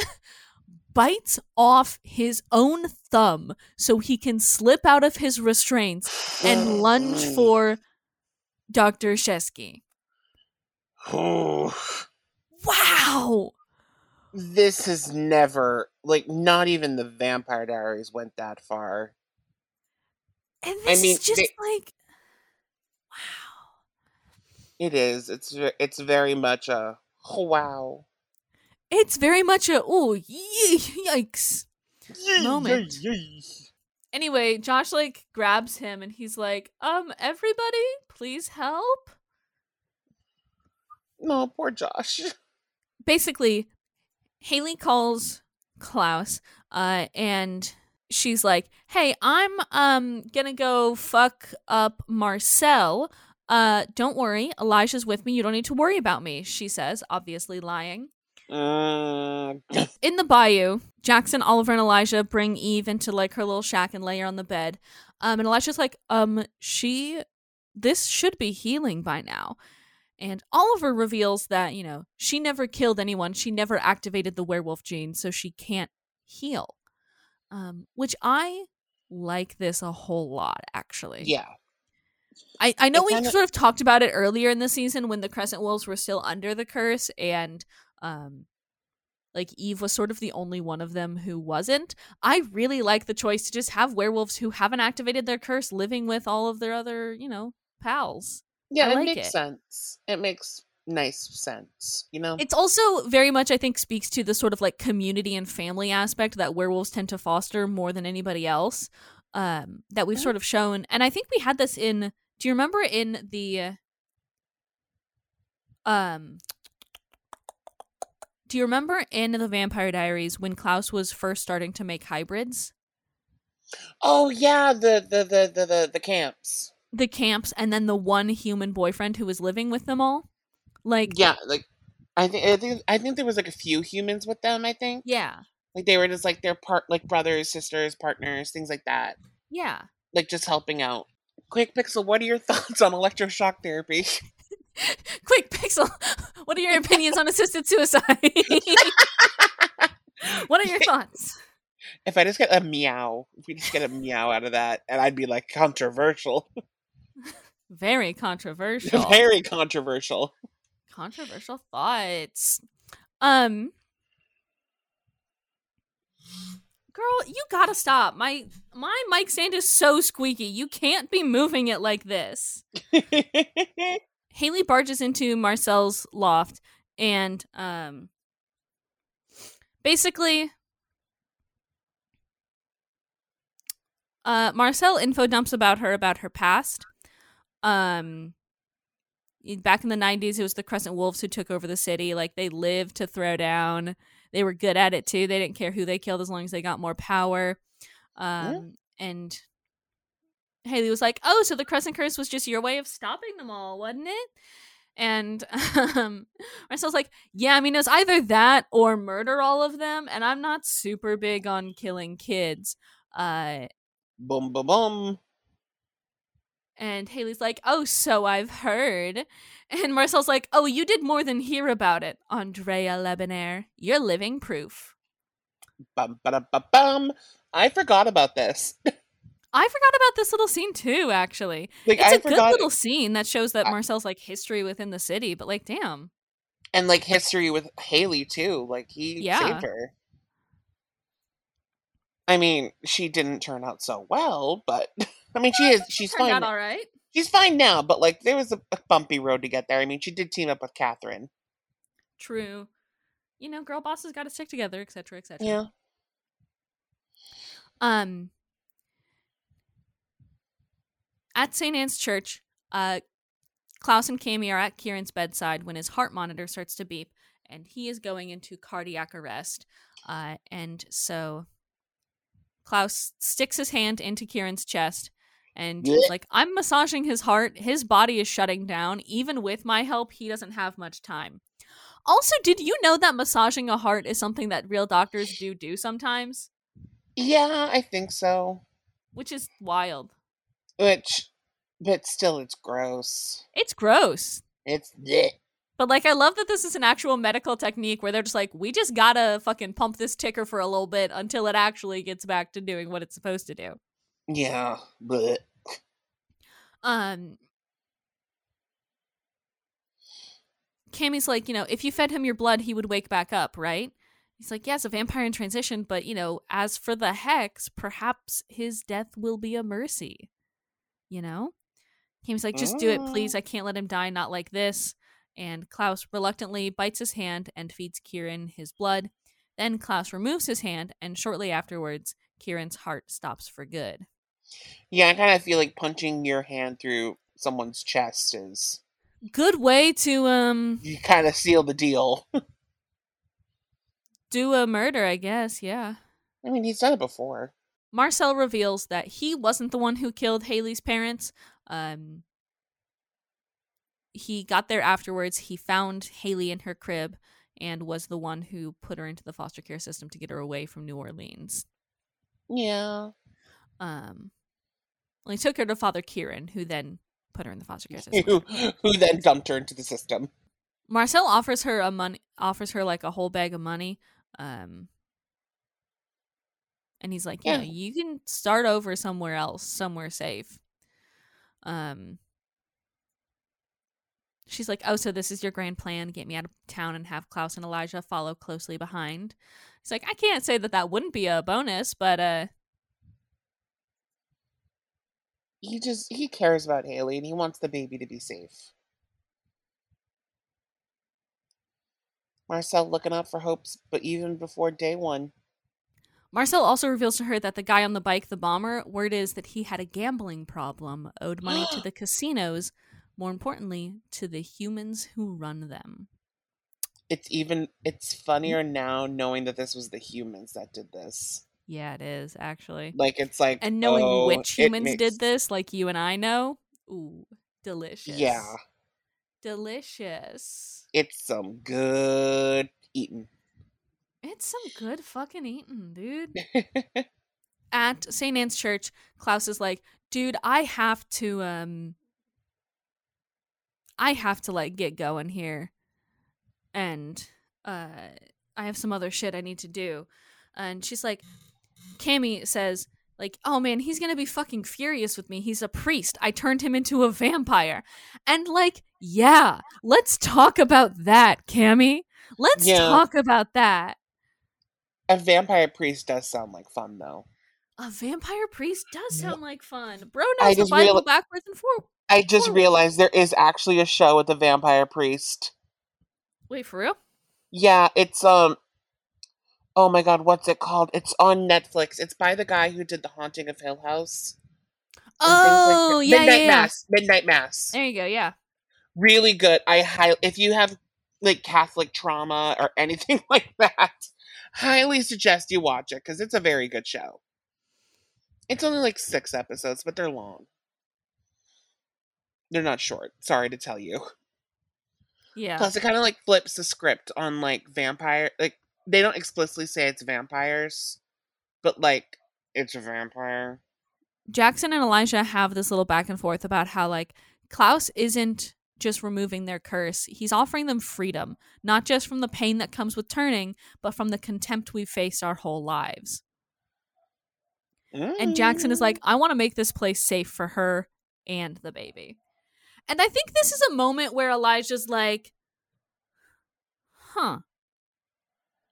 bites off his own thumb so he can slip out of his restraints and lunge for Dr. Shesky. Oh. Wow. this has never like not even the Vampire Diaries went that far. And I this mean, is just they- like wow. It is. It's it's very much a oh, wow. It's very much a oh yikes. Moment. Anyway, Josh like grabs him and he's like, "Um, everybody, please help." No, poor Josh. basically, Hayley calls Klaus, uh, and she's like, "Hey, I'm um gonna go fuck up Marcel. Uh, don't worry, Elijah's with me. You don't need to worry about me." She says, obviously lying. Mm, In the bayou, Jackson, Oliver, and Elijah bring Eve into like her little shack and lay her on the bed. Um, and Elijah's like, um, she, this should be healing by now. And Oliver reveals that, you know, she never killed anyone. She never activated the werewolf gene, so she can't heal. Um, which I like this a whole lot, actually. yeah. I, I know It we kinda- sort of talked about it earlier in the season when the Crescent Wolves were still under the curse and um like Eve was sort of the only one of them who wasn't. I really like the choice to just have werewolves who haven't activated their curse living with all of their other, you know, pals. Yeah, I it like makes it. sense. It makes nice sense, you know? It's also very much I think speaks to the sort of like community and family aspect that werewolves tend to foster more than anybody else. Um that we've sort of shown and I think we had this in do you remember in the um do you remember in the Vampire Diaries when Klaus was first starting to make hybrids? oh yeah, the the the the the, the camps. The camps and then the one human boyfriend who was living with them all? Like Yeah, like I think I think I think there was like a few humans with them, I think. yeah. Like they were just like their part like brothers, sisters, partners, things like that. Yeah. Like just helping out. Quick Pixel, what are your thoughts on electroshock therapy? Quick, Pixel. What are your opinions on assisted suicide? what are your thoughts? if I just get a meow, if we just get a meow out of that, and I'd be like controversial. Very controversial. Very controversial. controversial thoughts. Um Girl, you gotta stop. My my mic stand is so squeaky. You can't be moving it like this. Hayley barges into Marcel's loft and um basically uh Marcel info dumps about her about her past. Um back in the 90s it was the Crescent Wolves who took over the city like they lived to throw down. They were good at it too. They didn't care who they killed as long as they got more power. Um and Hayley was like, "Oh, so the Crescent Curse was just your way of stopping them all, wasn't it?" And um, Marcel's like, "Yeah, I mean, it was either that or murder all of them, and I'm not super big on killing kids." Uh, boom, boom, boom. And Hayley's like, "Oh, so I've heard." And Marcel's like, "Oh, you did more than hear about it, Andrea Labonair. You're living proof." Bum, ba, bum, bum. I forgot about this. I forgot about this little scene too. Actually, Like it's I a good little scene that shows that Marcel's like history within the city. But like, damn. and like history with Hayley too. Like he Yeah. saved her. I mean, she didn't turn out so well, but I mean, she is. She's Turned fine. out all right. She's fine now, but like there was a, a bumpy road to get there. I mean, she did team up with Catherine. True. You know, girl bosses got to stick together, etc., etc. Yeah. Um. At St. Anne's Church, uh, Klaus and Cami are at Kieran's bedside when his heart monitor starts to beep, and he is going into cardiac arrest. Uh, and so Klaus sticks his hand into Kieran's chest, and he's like, "I'm massaging his heart. His body is shutting down. Even with my help, he doesn't have much time." Also, did you know that massaging a heart is something that real doctors do do sometimes? Yeah, I think so. Which is wild. Which, but still, it's gross. It's gross. It's bleh. But like I love that this is an actual medical technique where they're just like, we just gotta fucking pump this ticker for a little bit until it actually gets back to doing what it's supposed to do. Yeah. but Um Cami's like, you know, if you fed him your blood, he would wake back up, right? He's like, yes, a vampire in transition, but you know, as for the hex, perhaps his death will be a mercy. You know? Cami's like, just do it, please. I can't let him die not like this. And Klaus reluctantly bites his hand and feeds Kieran his blood. Then Klaus removes his hand, and shortly afterwards, Kieran's heart stops for good. Yeah, I kind of feel like punching your hand through someone's chest is Good way to um you kind of seal the deal. do a murder, I guess. Yeah. I mean, he's done it before. Marcel reveals that he wasn't the one who killed Hayley's parents. Um, he got there afterwards. He found Hayley in her crib and was the one who put her into the foster care system to get her away from New Orleans. Yeah. Um, well, he took her to Father Kieran, who then put her in the foster care system. Who, who then dumped her into the system. Marcel offers her a money, offers her like a whole bag of money. Um, and he's like, yeah, Yeah. you can start over somewhere else, somewhere safe. Um, she's like, oh, so this is your grand plan: get me out of town and have Klaus and Elijah follow closely behind. He's like, I can't say that that wouldn't be a bonus, but uh, He just he cares about Hayley and he wants the baby to be safe. Marcel looking out for hopes, but even before day one. Marcel also reveals to her that the guy on the bike, the bomber, word is that he had a gambling problem, owed money to the casinos, more importantly, to the humans who run them. It's even it's mm. funnier now knowing that this was the humans that did this. Yeah, it is actually. Like it's like And knowing oh, which humans makes- did this, like you and I know, ooh, delicious. Yeah, delicious. it's some good eating. It's some good fucking eating, dude. At St. Anne's Church, Klaus is like, dude, I have to um I have to like get going here. And uh I have some other shit I need to do. And she's like Cami says like, "Oh man, he's going to be fucking furious with me. He's a priest. I turned him into a vampire." And like, yeah, let's talk about that, Cami. Let's Yeah. talk about that. A vampire priest does sound like fun though. A vampire priest does sound like fun. Bro I knows the just Bible real- backwards and forwards. I just realized there is actually a show with a vampire priest. Wait, for real? Yeah, it's um Oh my god, what's it called? It's on Netflix. It's by the guy who did The Haunting of Hill House. like Oh, that. yeah, Midnight yeah, yeah. Mass. Midnight Mass. There you go. Yeah. Really good. I high if you have like Catholic trauma or anything like that, highly suggest you watch it because it's a very good show. It's only like six episodes, but they're long. They're not short. Sorry to tell you. Yeah. Plus, it kind of like flips the script on like vampire. Like they don't explicitly say it's vampires, but like it's a vampire. Jackson and Elijah have this little back and forth about how like Klaus isn't just removing their curse. He's offering them freedom, not just from the pain that comes with turning, but from the contempt we've faced our whole lives. And Jackson is like, mm. I want to make this place safe for her and the baby. And I think this is a moment where Elijah's like, huh.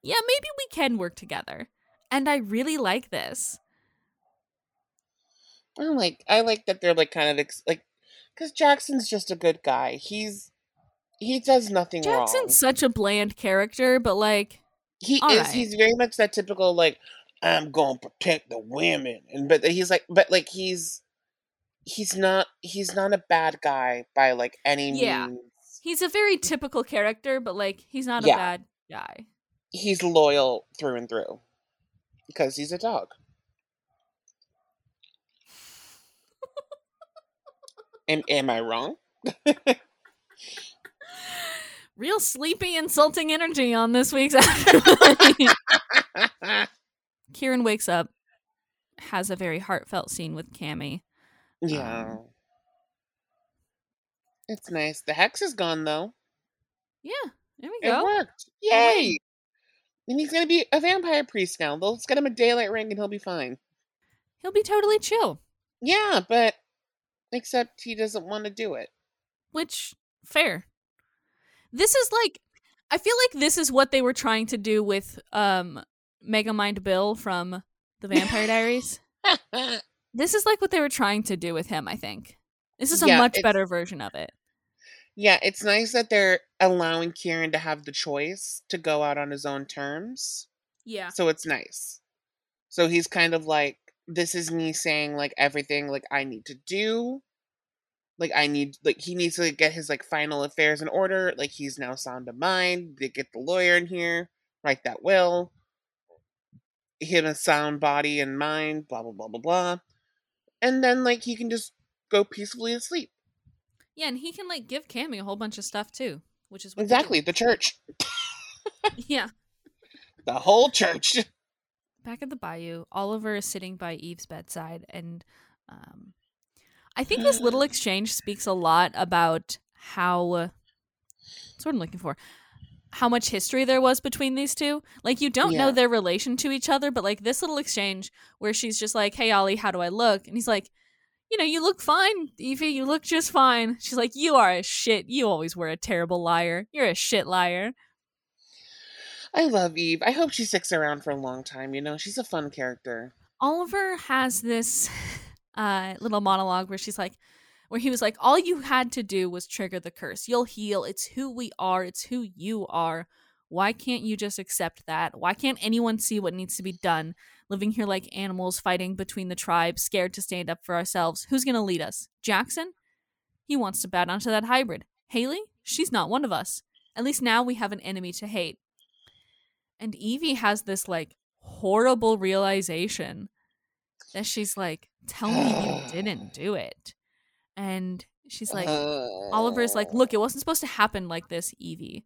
Yeah, maybe we can work together. And I really like this. I like I like that they're like kind of ex- like because Jackson's just a good guy. He's he does nothing wrong. Jackson's such a bland character, but like, He is. right. He's very much that typical like I'm going to protect the women, and but he's like, but like he's he's not he's not a bad guy by like any Yeah. means. he's a very typical character, but like, he's not a bad guy. He's loyal through and through because he's a dog. am, am I wrong? Real sleepy, insulting energy on this week's episode. Kieran wakes up, has a very heartfelt scene with Cami. yeah. Um, it's nice. The hex is gone though. Yeah, there we go. It worked. Yay! And he's gonna be a vampire priest now. They'll just get him a daylight ring and he'll be fine. He'll be totally chill. Yeah, but except he doesn't want to do it. Which fair. This is like I feel like this is what they were trying to do with um Megamind Bill from the Vampire Diaries. This is like what they were trying to do with him, I think. This is a Yeah, much better version of it. Yeah, it's nice that they're allowing Kieran to have the choice to go out on his own terms. Yeah. So it's nice. So he's kind of like, this is me saying like everything like I need to do. Like I need like he needs to get his like final affairs in order. Like he's now sound of mind. They get the lawyer in here. write that will, him a sound body and mind, blah blah blah blah blah. And then like he can just go peacefully to sleep. Yeah, and he can like give Cami a whole bunch of stuff too, which is what Exactly, the church. Yeah. The whole church. Back at the bayou, Oliver is sitting by Eve's bedside, and um, I think this little exchange speaks a lot about how. Uh, that's what I'm looking for. How much history there was between these two. Like, you don't know their relation to each other, but like this little exchange where she's just like, Hey, Ollie, how do I look? And he's like, You know, you look fine, Evie. You look just fine. She's like, You are a shit. You always were a terrible liar. You're a shit liar. I love Eve. I hope she sticks around for a long time, you know. She's a fun character. Oliver has this uh, little monologue where she's like, where he was like, all you had to do was trigger the curse. You'll heal. It's who we are. It's who you are. Why can't you just accept that? Why can't anyone see what needs to be done? Living here like animals, fighting between the tribes, scared to stand up for ourselves. Who's going to lead us? Jackson? He wants to bat onto that hybrid. Hayley? She's not one of us. At least now we have an enemy to hate. And Evie has this like horrible realization that she's like, tell me you didn't do it. And she's like, Oliver's like, look, it wasn't supposed to happen like this, Evie.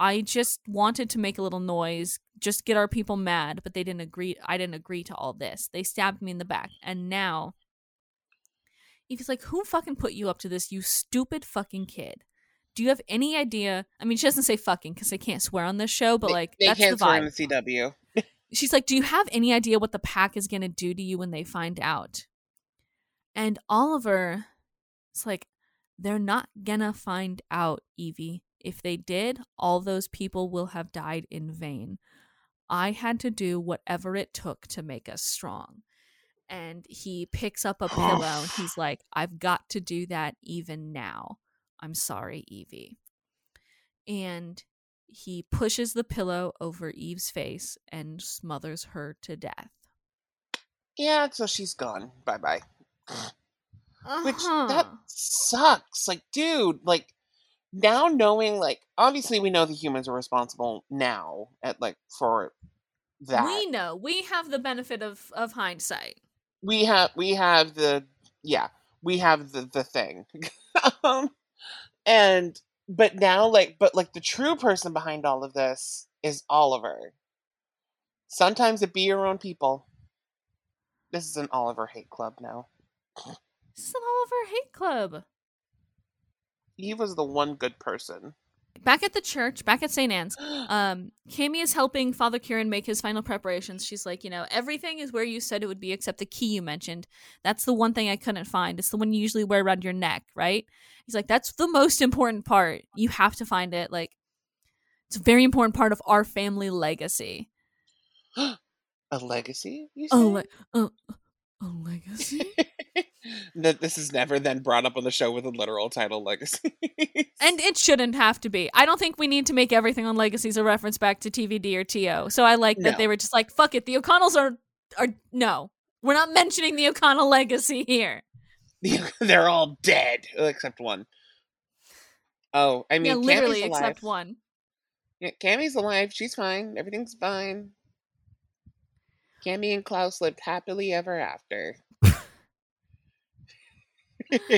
I just wanted to make a little noise, just get our people mad, but they didn't agree. I didn't agree to all this. They stabbed me in the back. And now, Evie's like, who fucking put you up to this, you stupid fucking kid? Do you have any idea? I mean, she doesn't say fucking because they can't swear on this show, but They- like, they that's can't the swear vibe in the CW. she's like, Do you have any idea what the pack is going to do to you when they find out? And Oliver is like, They're not going to find out, Evie. If they did, all those people will have died in vain. I had to do whatever it took to make us strong. And he picks up a pillow and he's like, I've got to do that even now. I'm sorry, Evie. And he pushes the pillow over Eve's face and smothers her to death. Yeah, so she's gone. Bye bye. Which Uh-huh. that sucks. Like, dude, like now knowing like obviously we know the humans are responsible now at like for that. we know we have the benefit of of hindsight. we have we have the yeah we have the the thing um and but now like but like the true person behind all of this is oliver sometimes it be your own people this is an oliver hate club now This is an Oliver hate club. He was the one good person Back at the church, back at St. Anne's, um, Cami is helping Father Kieran make his final preparations. She's like, you know, everything is where you said it would be except the key you mentioned. That's the one thing I couldn't find. It's the one you usually wear around your neck, right? He's like, that's the most important part. You have to find it. Like, it's a very important part of our family legacy. a legacy you Oh, say? le- uh, a legacy? that this is never then brought up on the show with a literal title legacy And it shouldn't have to be. I don't think we need to make everything on legacies a reference back to TVD or TO. So I like that No. they were just like, fuck it. The O'Connells are are no. We're not mentioning the O'Connell legacy here. they're all dead except one. Oh, I mean, yeah, literally, except one. Yeah, Cami's alive. She's fine. Everything's fine. Cami and Klaus lived happily ever after.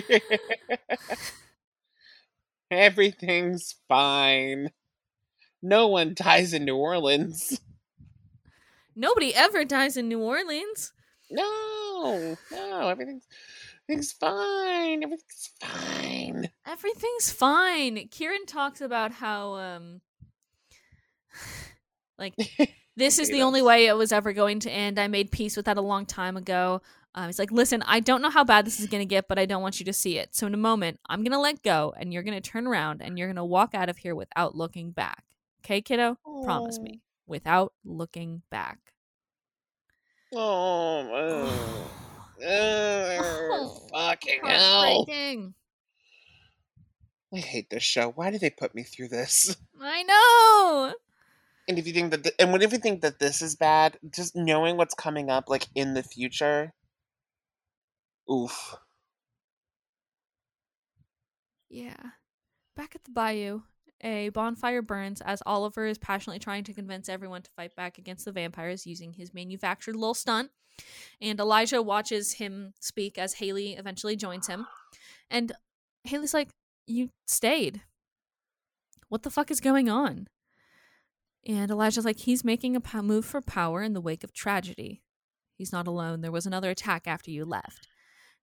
Everything's fine. No one dies in New Orleans. Nobody ever dies in New Orleans. No, no, everything's everything's fine. Everything's fine. Everything's fine. Kieran talks about how um like this is the only way it was ever going to end. I made peace with that a long time ago. Um, he's like, listen, I don't know how bad this is going to get, but I don't want you to see it. So in a moment, I'm going to let go and you're going to turn around and you're going to walk out of here without looking back. Okay, kiddo? Promise me. Without looking back. Oh, uh, uh, fucking hell. I hate this show. Why do they put me through this? I know. And if you think that, th- and what if you think that this is bad, just knowing what's coming up, like in the future, oof. Yeah. Back at the bayou, a bonfire burns as Oliver is passionately trying to convince everyone to fight back against the vampires using his manufactured little stunt. And Elijah watches him speak as Hayley eventually joins him. And Hayley's like, You stayed. What the fuck is going on? And Elijah's like, He's making a move for power in the wake of tragedy. He's not alone. There was another attack after you left.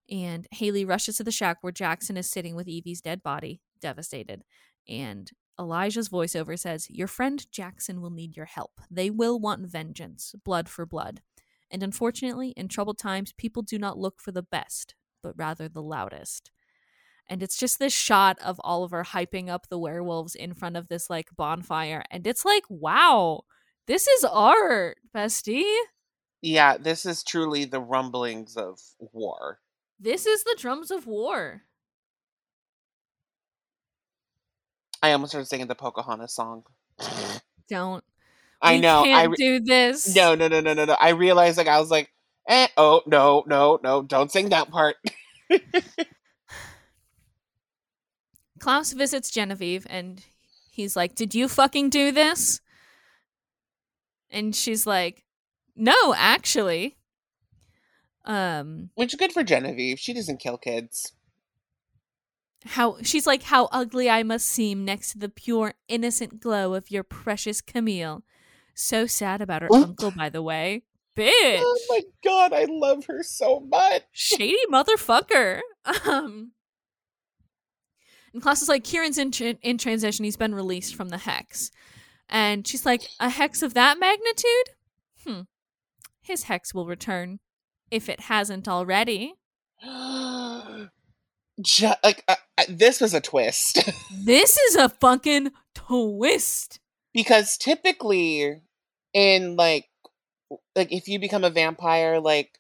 And Hayley rushes to the shack where Jackson is sitting with Evie's dead body, devastated. And Elijah's voiceover says, Your friend Jackson will need your help. They will want vengeance, blood for blood. And unfortunately, in troubled times, people do not look for the best, but rather the loudest. And it's just this shot of Oliver hyping up the werewolves in front of this like bonfire. And it's like, wow, this is art, bestie. Yeah, this is truly the rumblings of war. This is the drums of war. I almost started singing the Pocahontas song. Don't. I We know. I Can't re- do this. no, no, no, no, no, no. I realized like I was like, eh, oh no, no, no, don't sing that part. Klaus visits Genevieve and he's like, Did you fucking do this? And she's like, No, actually. Um, Which is good for Genevieve. She doesn't kill kids. how she's like, How ugly I must seem next to the pure, innocent glow of your precious Camille. So sad about her uncle, by the way. Bitch. Oh my god, I love her so much. shady motherfucker. Um, and Klaus is like, Kieran's in, tr- in transition. He's been released from the hex. And she's like, a hex of that magnitude? Hmm. His hex will return, if it hasn't already. Ju- like uh, uh, this was a twist This is a fucking twist. because typically in like like if you become a vampire like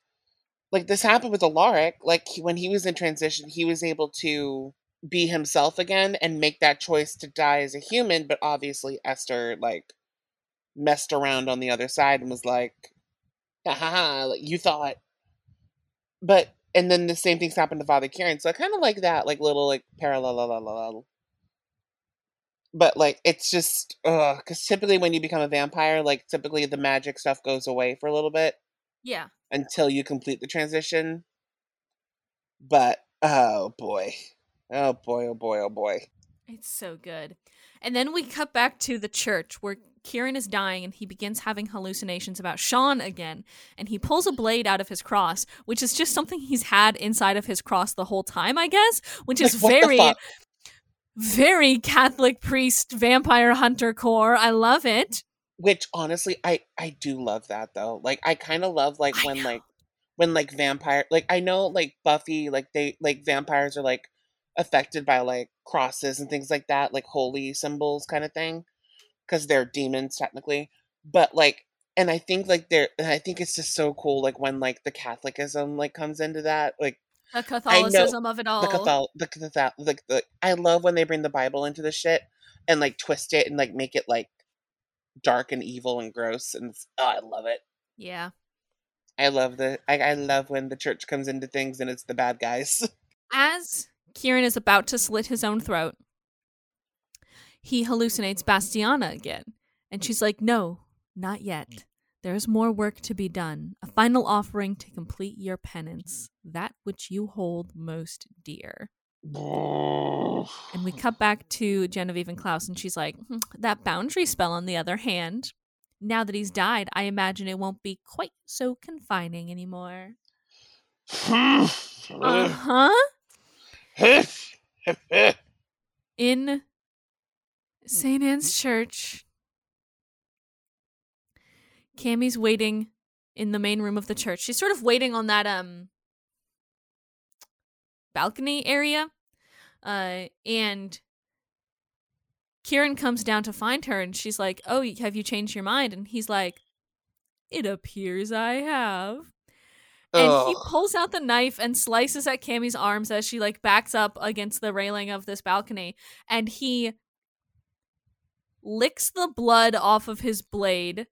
like this happened with Alaric like he, when he was in transition he was able to be himself again and make that choice to die as a human but obviously Esther like messed around on the other side and was like ha ha ha like you thought but and then the same things happened to Father Kieran. So I kind of like that, like little like parallel. la la la. But like it's just because typically when you become a vampire, like typically the magic stuff goes away for a little bit Yeah. until you complete the transition. But oh boy, oh boy, oh boy, oh boy. It's so good. And then we cut back to the church where Kieran is dying and he begins having hallucinations about Sean again. And he pulls a blade out of his cross, which is just something he's had inside of his cross the whole time, I guess, which is Like, very, very Catholic priest vampire hunter core. I love it. Which honestly, I I do love that though. Like I kind of love like I when know. like when like vampire like I know like Buffy like they like vampires are like affected by like crosses and things like that, like holy symbols kind of thing, because they're demons technically. But like, and I think like they're, and I think it's just so cool like when like the Catholicism like comes into that, like The Catholicism of it all. the Catholic, the Catholic, like the I love when they bring the Bible into the shit and like twist it and like make it like dark and evil and gross and oh, I love it. yeah. I love the I, I love when the church comes into things and it's the bad guys. As Kieran is about to slit his own throat, he hallucinates Bastianna again. And she's like, No, not yet. There's more work to be done. A final offering to complete your penance, that which you hold most dear. And we cut back to Genevieve and Klaus, and she's like, "Hmm, That boundary spell, on the other hand, now that he's died, I imagine it won't be quite so confining anymore. Uh huh. in St. Anne's Church. Cami's waiting in the main room of the church. She's sort of waiting on that um balcony area. Uh and Kieran comes down to find her and she's like, "Oh, have you changed your mind?" And he's like, "It appears I have." And he pulls out the knife and slices at Cami's arms as she like backs up against the railing of this balcony and he licks the blood off of his blade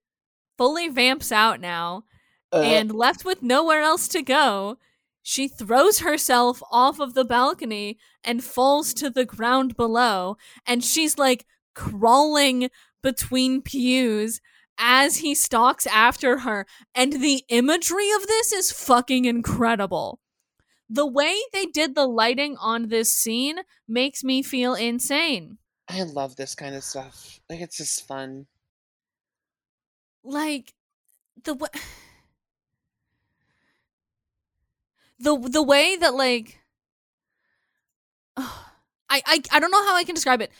fully vamps out now Uh, and left with nowhere else to go. She throws herself off of the balcony and falls to the ground below and she's like crawling between pews as he stalks after her. And the imagery of this is fucking incredible. The way they did the lighting on this scene makes me feel insane. I love this kind of stuff. Like it's just fun. Like the way the the way that like I, I I don't know how I can describe it,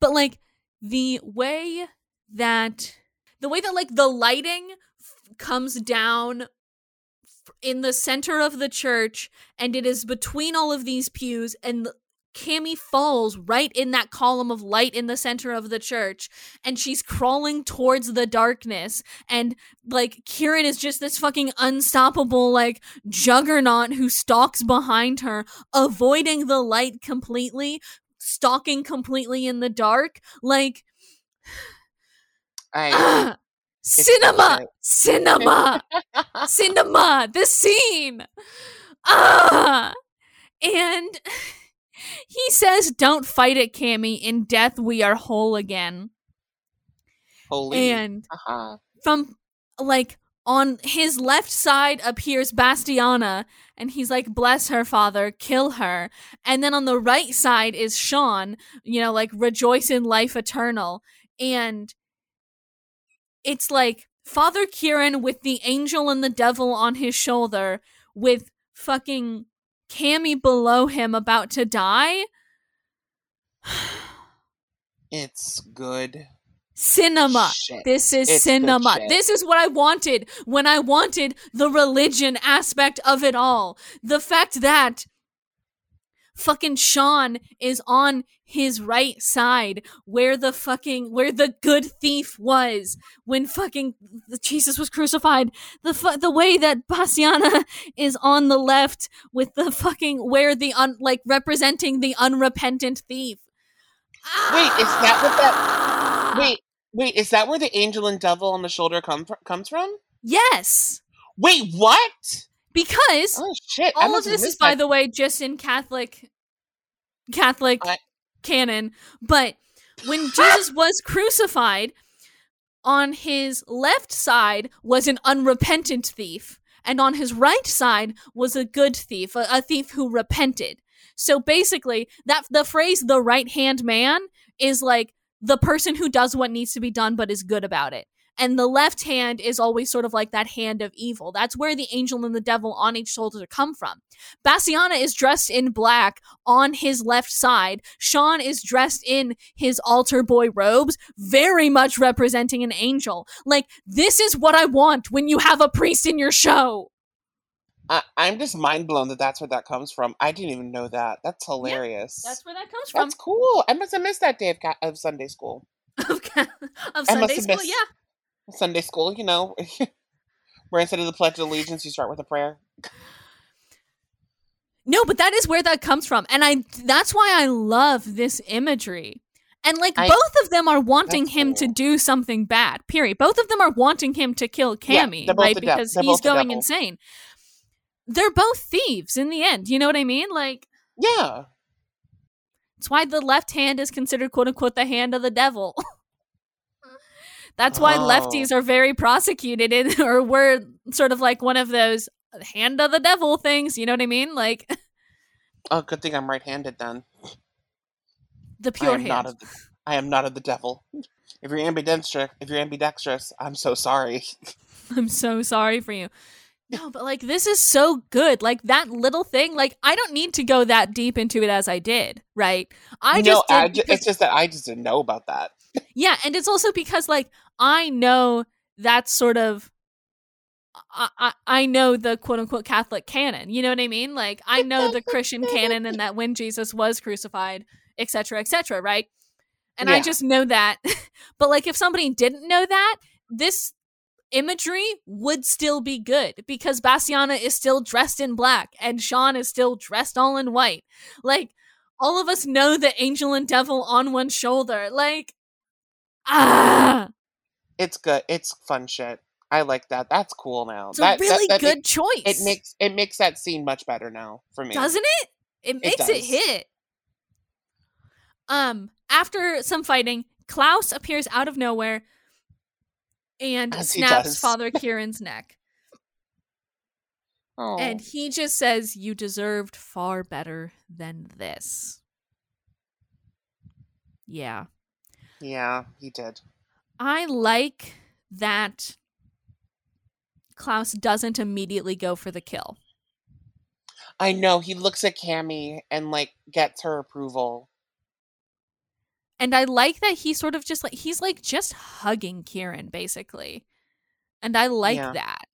but like the way that the way that like the lighting f- comes down f- in the center of the church and it is between all of these pews and Cami falls right in that column of light in the center of the church and she's crawling towards the darkness and like Kieran is just this fucking unstoppable like juggernaut who stalks behind her avoiding the light completely stalking completely in the dark like I cinema cinema cinema this scene. Ah! And he says don't fight it cami in death we are whole again. Holy. and uh-huh. from like on his left side appears Bastianna and he's like bless her father. Kill her. And then on the right side is Sean you know like rejoice in life eternal. And it's like Father Kieran with the angel and the devil on his shoulder with fucking Cami below him about to die It's good. cinema shit. This is It's cinema. This is what I wanted when I wanted the religion aspect of it all. The fact that fucking Sean is on his right side where the fucking where the good thief was when fucking Jesus was crucified. The fu- the way that Bastianna is on the left with the fucking where the un like representing the unrepentant thief. Wait, is that what that- Ah! Wait, wait, is that where the angel and devil on the shoulder come fr- comes from? Yes, Wait, what? Because Oh shit! All of this is, by that. the way, just in Catholic Catholic I- canon. But when Jesus was crucified, on his left side was an unrepentant thief, and on his right side was a good thief, a, a thief who repented. So basically, that the phrase "the right hand man" is like the person who does what needs to be done but is good about it. And the left hand is always sort of like that hand of evil. That's where the angel and the devil on each shoulder come from. Bastianna is dressed in black on his left side. Sean is dressed in his altar boy robes, very much representing an angel. Like, this is what I want when you have a priest in your show. I, I'm just mind blown that that's where that comes from. I didn't even know that. That's hilarious. That's where that comes from. That's cool. I must have missed that day of, ca- of Sunday school. of Sunday school, missed- yeah. Sunday school, you know, where instead of the Pledge of Allegiance, you start with a prayer. No, but that is where that comes from. And I that's why I love this imagery. And like I- both of them are wanting him to do something bad. Period. Both of them are wanting him to kill Yeah, Cami, they're right? Because he's going devil. insane. They're both thieves in the end. You know what I mean? Like Yeah. it's why the left hand is considered quote unquote the hand of the devil. That's why Oh. lefties are very prosecuted in or were sort of like one of those hand of the devil things, you know what I mean? Like Oh, good thing I'm right-handed then. the I pure am hand. not of the, I am not of the devil. If you're ambidextrous, if you're ambidextrous, I'm so sorry. I'm so sorry for you. No, but like this is so good. Like that little thing, like I don't need to go that deep into it as I did, right? I no, just I ju- because- it's just that I just didn't know about that. yeah, and it's also because like I know that sort of I, I I know the quote unquote Catholic canon. You know what I mean? Like I know the Christian canon and that when Jesus was crucified, etc., etc., right? And I just know that. but like if somebody didn't know that, this imagery would still be good because Bastianna is still dressed in black and Sean is still dressed all in white. Like all of us know the angel and devil on one shoulder. Like ah, It's good. It's fun shit. I like that. That's cool now. it's that, a really that, that good make- choice. it makes it makes that scene much better now for me. doesn't it? It makes it, does. hit. Um, after some fighting, Klaus appears out of nowhere and As snaps. Father Kieran's neck. Oh. And he just says, You deserved far better than this. Yeah. yeah, he did. I like that Klaus doesn't immediately go for the kill. I know he looks at Cami and like gets her approval. And I like that he sort of just like he's like just hugging Kieran basically. And I like Yeah. that.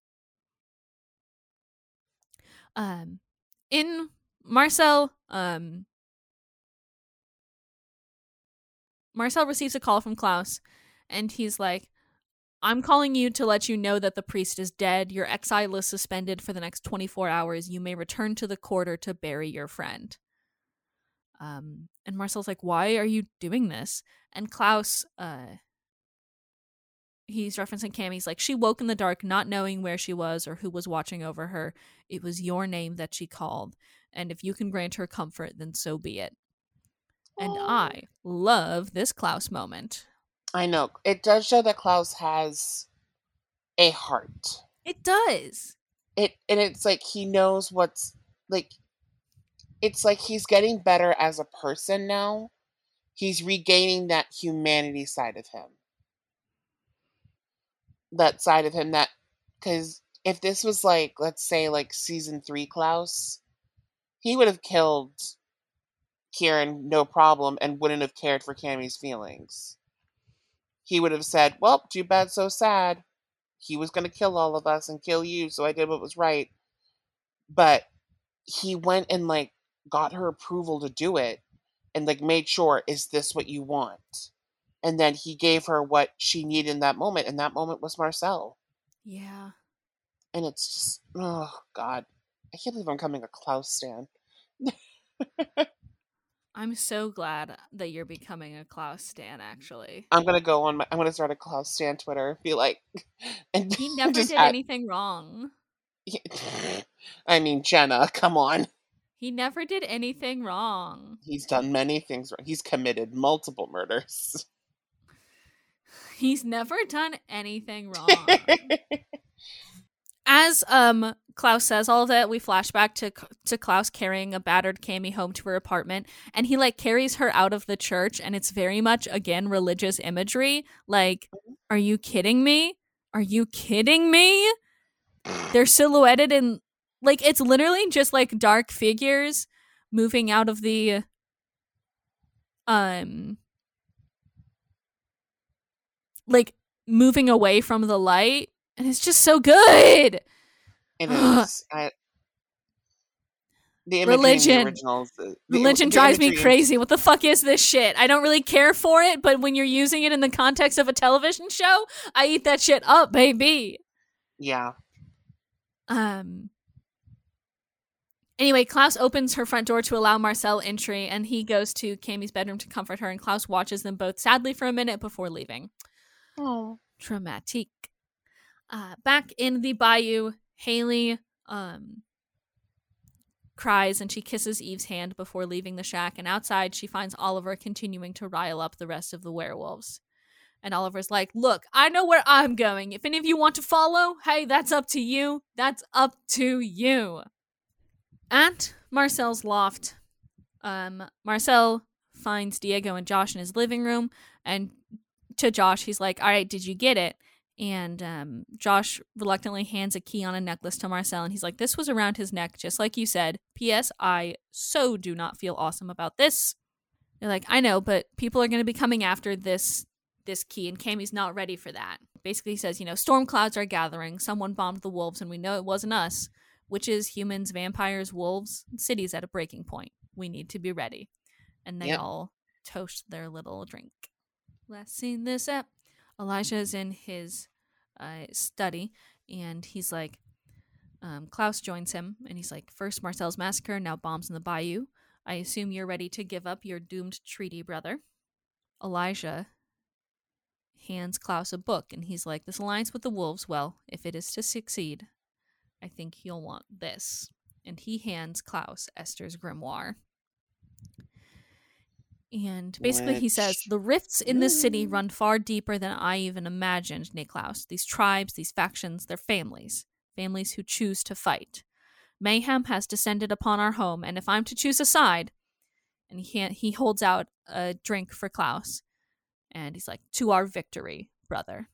Um in Marcel um Marcel receives a call from Klaus and he's like I'm calling you to let you know that the priest is dead. Your exile is suspended for the next 24 hours. You may return to the quarter to bury your friend. Um, and Marcel's like, "Why are you doing this?" And Klaus, uh, he's referencing Cam. He's like, "She woke in the dark, not knowing where she was or who was watching over her. It was your name that she called, and if you can grant her comfort, then so be it." And Oh. I love this Klaus moment. I know. It does show that Klaus has a heart. It does. It and it's like he knows what's like it's like he's getting better as a person now. He's regaining that humanity side of him. That side of him that cuz if this was like let's say like season 3 Klaus, he would have killed Kieran no problem and wouldn't have cared for Cami's feelings. He would have said, "Well, too bad, so sad. He was going to kill all of us and kill you, so I did what was right." But he went and like got her approval to do it and like made sure, "Is this what you want?" And then he gave her what she needed in that moment, and that moment was Marcel. Yeah. And it's just, oh god, I can't believe I'm coming a Klaus stan. I'm so glad that you're becoming a Klaus stan. Actually, I'm gonna go on my. I'm gonna start a Klaus stan Twitter. Be like, and he never did add- anything wrong. I mean, Jenna, come on. He never did anything wrong. He's done many things wrong. He's committed multiple murders. He's never done anything wrong. As um Klaus says all of that, we flash back to to Klaus carrying a battered Cami home to her apartment, and he like carries her out of the church, and it's very much again religious imagery. Like, are you kidding me? Are you kidding me? They're silhouetted in like it's literally just like dark figures moving out of the um like moving away from the light and it's just so good It is. I, the Religion. the originals. uh, the religion the drives me crazy what the fuck is this shit i don't really care for it but when you're using it in the context of a television show i eat that shit up baby Yeah. um anyway klaus opens her front door to allow marcel entry and he goes to Cami's bedroom to comfort her and klaus watches them both sadly for a minute before leaving Oh. traumatic. Uh, back in the bayou, Hayley um, cries and she kisses Eve's hand before leaving the shack. And outside, she finds Oliver continuing to rile up the rest of the werewolves. And Oliver's like, Look, I know where I'm going. If any of you want to follow, hey, that's up to you. That's up to you. At Marcel's loft, um, Marcel finds Diego and Josh in his living room. And to Josh, he's like, All right, did you get it? And um, Josh reluctantly hands a key on a necklace to Marcel, and he's like, This was around his neck, just like you said. P.S. I so do not feel awesome about this. They're like, I know, but people are going to be coming after this this key, and Cami's not ready for that. Basically, he says, you know, storm clouds are gathering. Someone bombed the wolves, and we know it wasn't us. Witches, humans, vampires, wolves, cities at a breaking point. We need to be ready. And they Yep. all toast their little drink. Last seen this app. Elijah is in his uh, study, and he's like, um, Klaus joins him, and he's like, First Marcel's massacre, now bombs in the bayou. I assume you're ready to give up your doomed treaty, brother. Elijah hands Klaus a book, and he's like, This alliance with the wolves, well, if it is to succeed, I think you'll want this. And he hands Klaus Esther's grimoire. And basically, he says the rifts in this city Mm. run far deeper than I even imagined, Niklaus. These tribes, these factions, they're families, families who choose to fight. Mayhem has descended upon our home, and if I'm to choose a side, and he he holds out a drink for Klaus, and he's like, "To our victory, brother."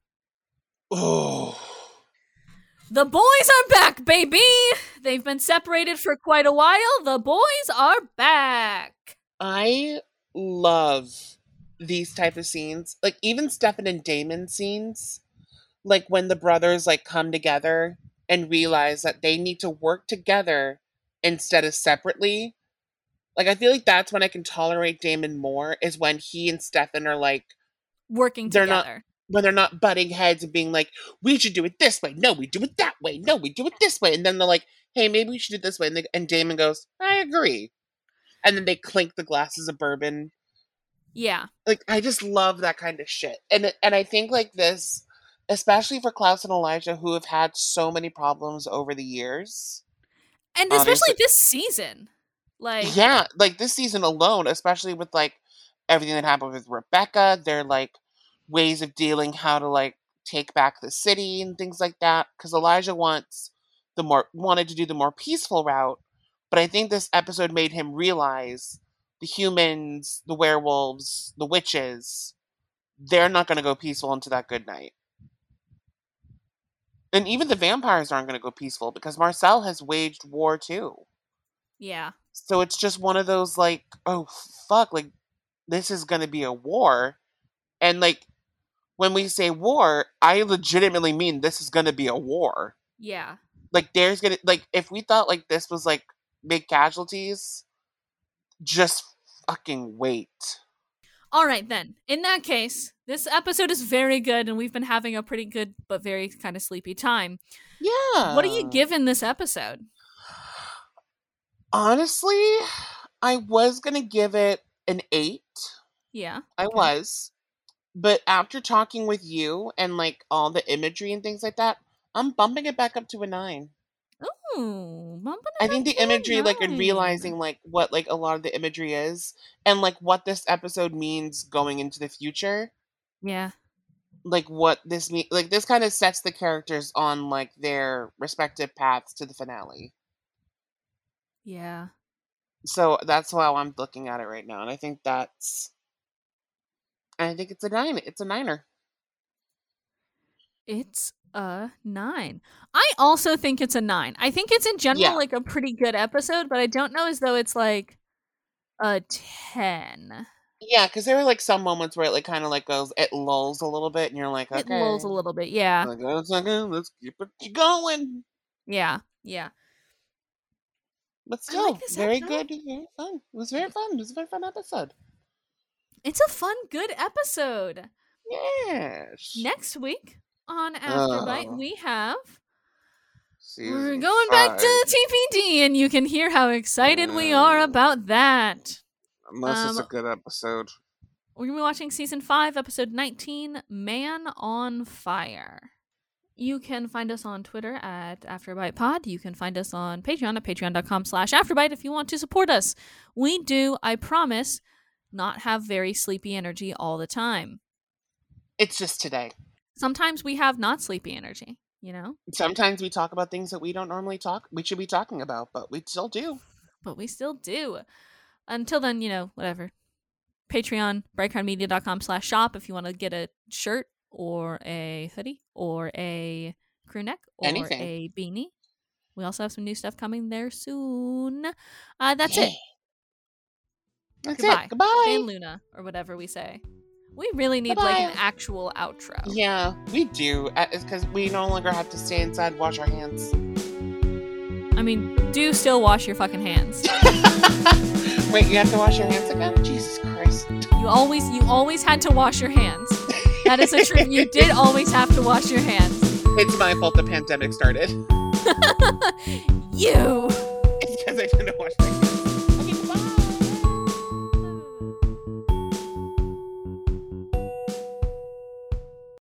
Oh. The boys are back, baby. They've been separated for quite a while. The boys are back. I love these type of scenes. Like even Stefan and Damon scenes. Like when the brothers like come together and realize that they need to work together instead of separately. Like I feel like that's when I can tolerate Damon more is when he and Stefan are like Working They're not- together. when they're not butting heads and being like, we should do it this way. No, we do it that way. No, we do it this way. And then they're like, hey, maybe we should do it this way. And, they, and Damon goes, I agree. And then they clink the glasses of bourbon. yeah. Like, I just love that kind of shit. And and I think like this, especially for Klaus and Elijah, who have had so many problems over the years. And Obviously- especially this season. Like yeah, like this season alone, especially with like everything that happened with Rebekah, their like ways of dealing how to like take back the city and things like that. Because Elijah wants the more wanted to do the more peaceful route, but I think this episode made him realize the humans, the werewolves, the witches, they're not going to go peaceful into that good night. And even the vampires aren't going to go peaceful because Marcel has waged war too. yeah. So it's just one of those like, oh fuck, like this is gonna be a war. And like when we say war, I legitimately mean this is gonna be a war. Yeah. Like there's gonna like if we thought like this was like big casualties, just fucking wait. All right then. In that case, this episode is very good and we've been having a pretty good but very kind of sleepy time. Yeah. What are you giving this episode? Honestly, I was gonna give it an eight. Yeah. I Okay. was. But after talking with you and like all the imagery and things like that, I'm bumping it back up to a nine. Ooh, I think the imagery, like, and realizing like what like a lot of the imagery is, and like what this episode means going into the future, Yeah. like what this mean, like this kind of sets the characters on like their respective paths to the finale. Yeah. So that's how I'm looking at it right now, and I think that's, I think it's a nine. It's a niner. It's a nine. I also think it's a nine. I think it's in general Yeah. like a pretty good episode, but I don't know as though it's like a ten. Yeah, because there were like some moments where it like kind of like goes, it lulls a little bit, and you're like, okay, It lulls a little bit. Yeah. Like, "Oh, it's okay, let's keep it going. Yeah. Yeah. But I like still, very episode. good, very fun. It was very fun. It was a very fun episode. It's a fun, good episode. Yes. Next week on Afterbite, Oh. we have we're Season going back to TVD, and you can hear how excited we are Mm. about that. Unless it's a um, good episode. We're gonna be watching season five, episode nineteen, "Man on Fire." You can find us on Twitter at AfterBitePod. You can find us on Patreon at patreon.com slash Afterbite if you want to support us. We do, I promise, not have very sleepy energy all the time. It's just today. Sometimes we have not sleepy energy, you know? Sometimes we talk about things that we don't normally talk. We should be talking about, but we still do. but we still do. Until then, you know, whatever. Patreon, brightcrownmedia.com slash shop if you want to get a shirt or a hoodie or a crew neck or Anything. a beanie. We also have some new stuff coming there soon. Uh, that's it. That's Goodbye. it. Goodbye. Dan Luna or whatever we say. We really need like an actual outro. Yeah, we do. It's because we no longer have to stay inside wash our hands. I mean, do still wash your fucking hands. Wait, you have to wash your hands again? Jesus Christ. You always you always had to wash your hands. That is a truth. You did always have to wash your hands. It's my fault the pandemic started. you. It's because I didn't wash my hands.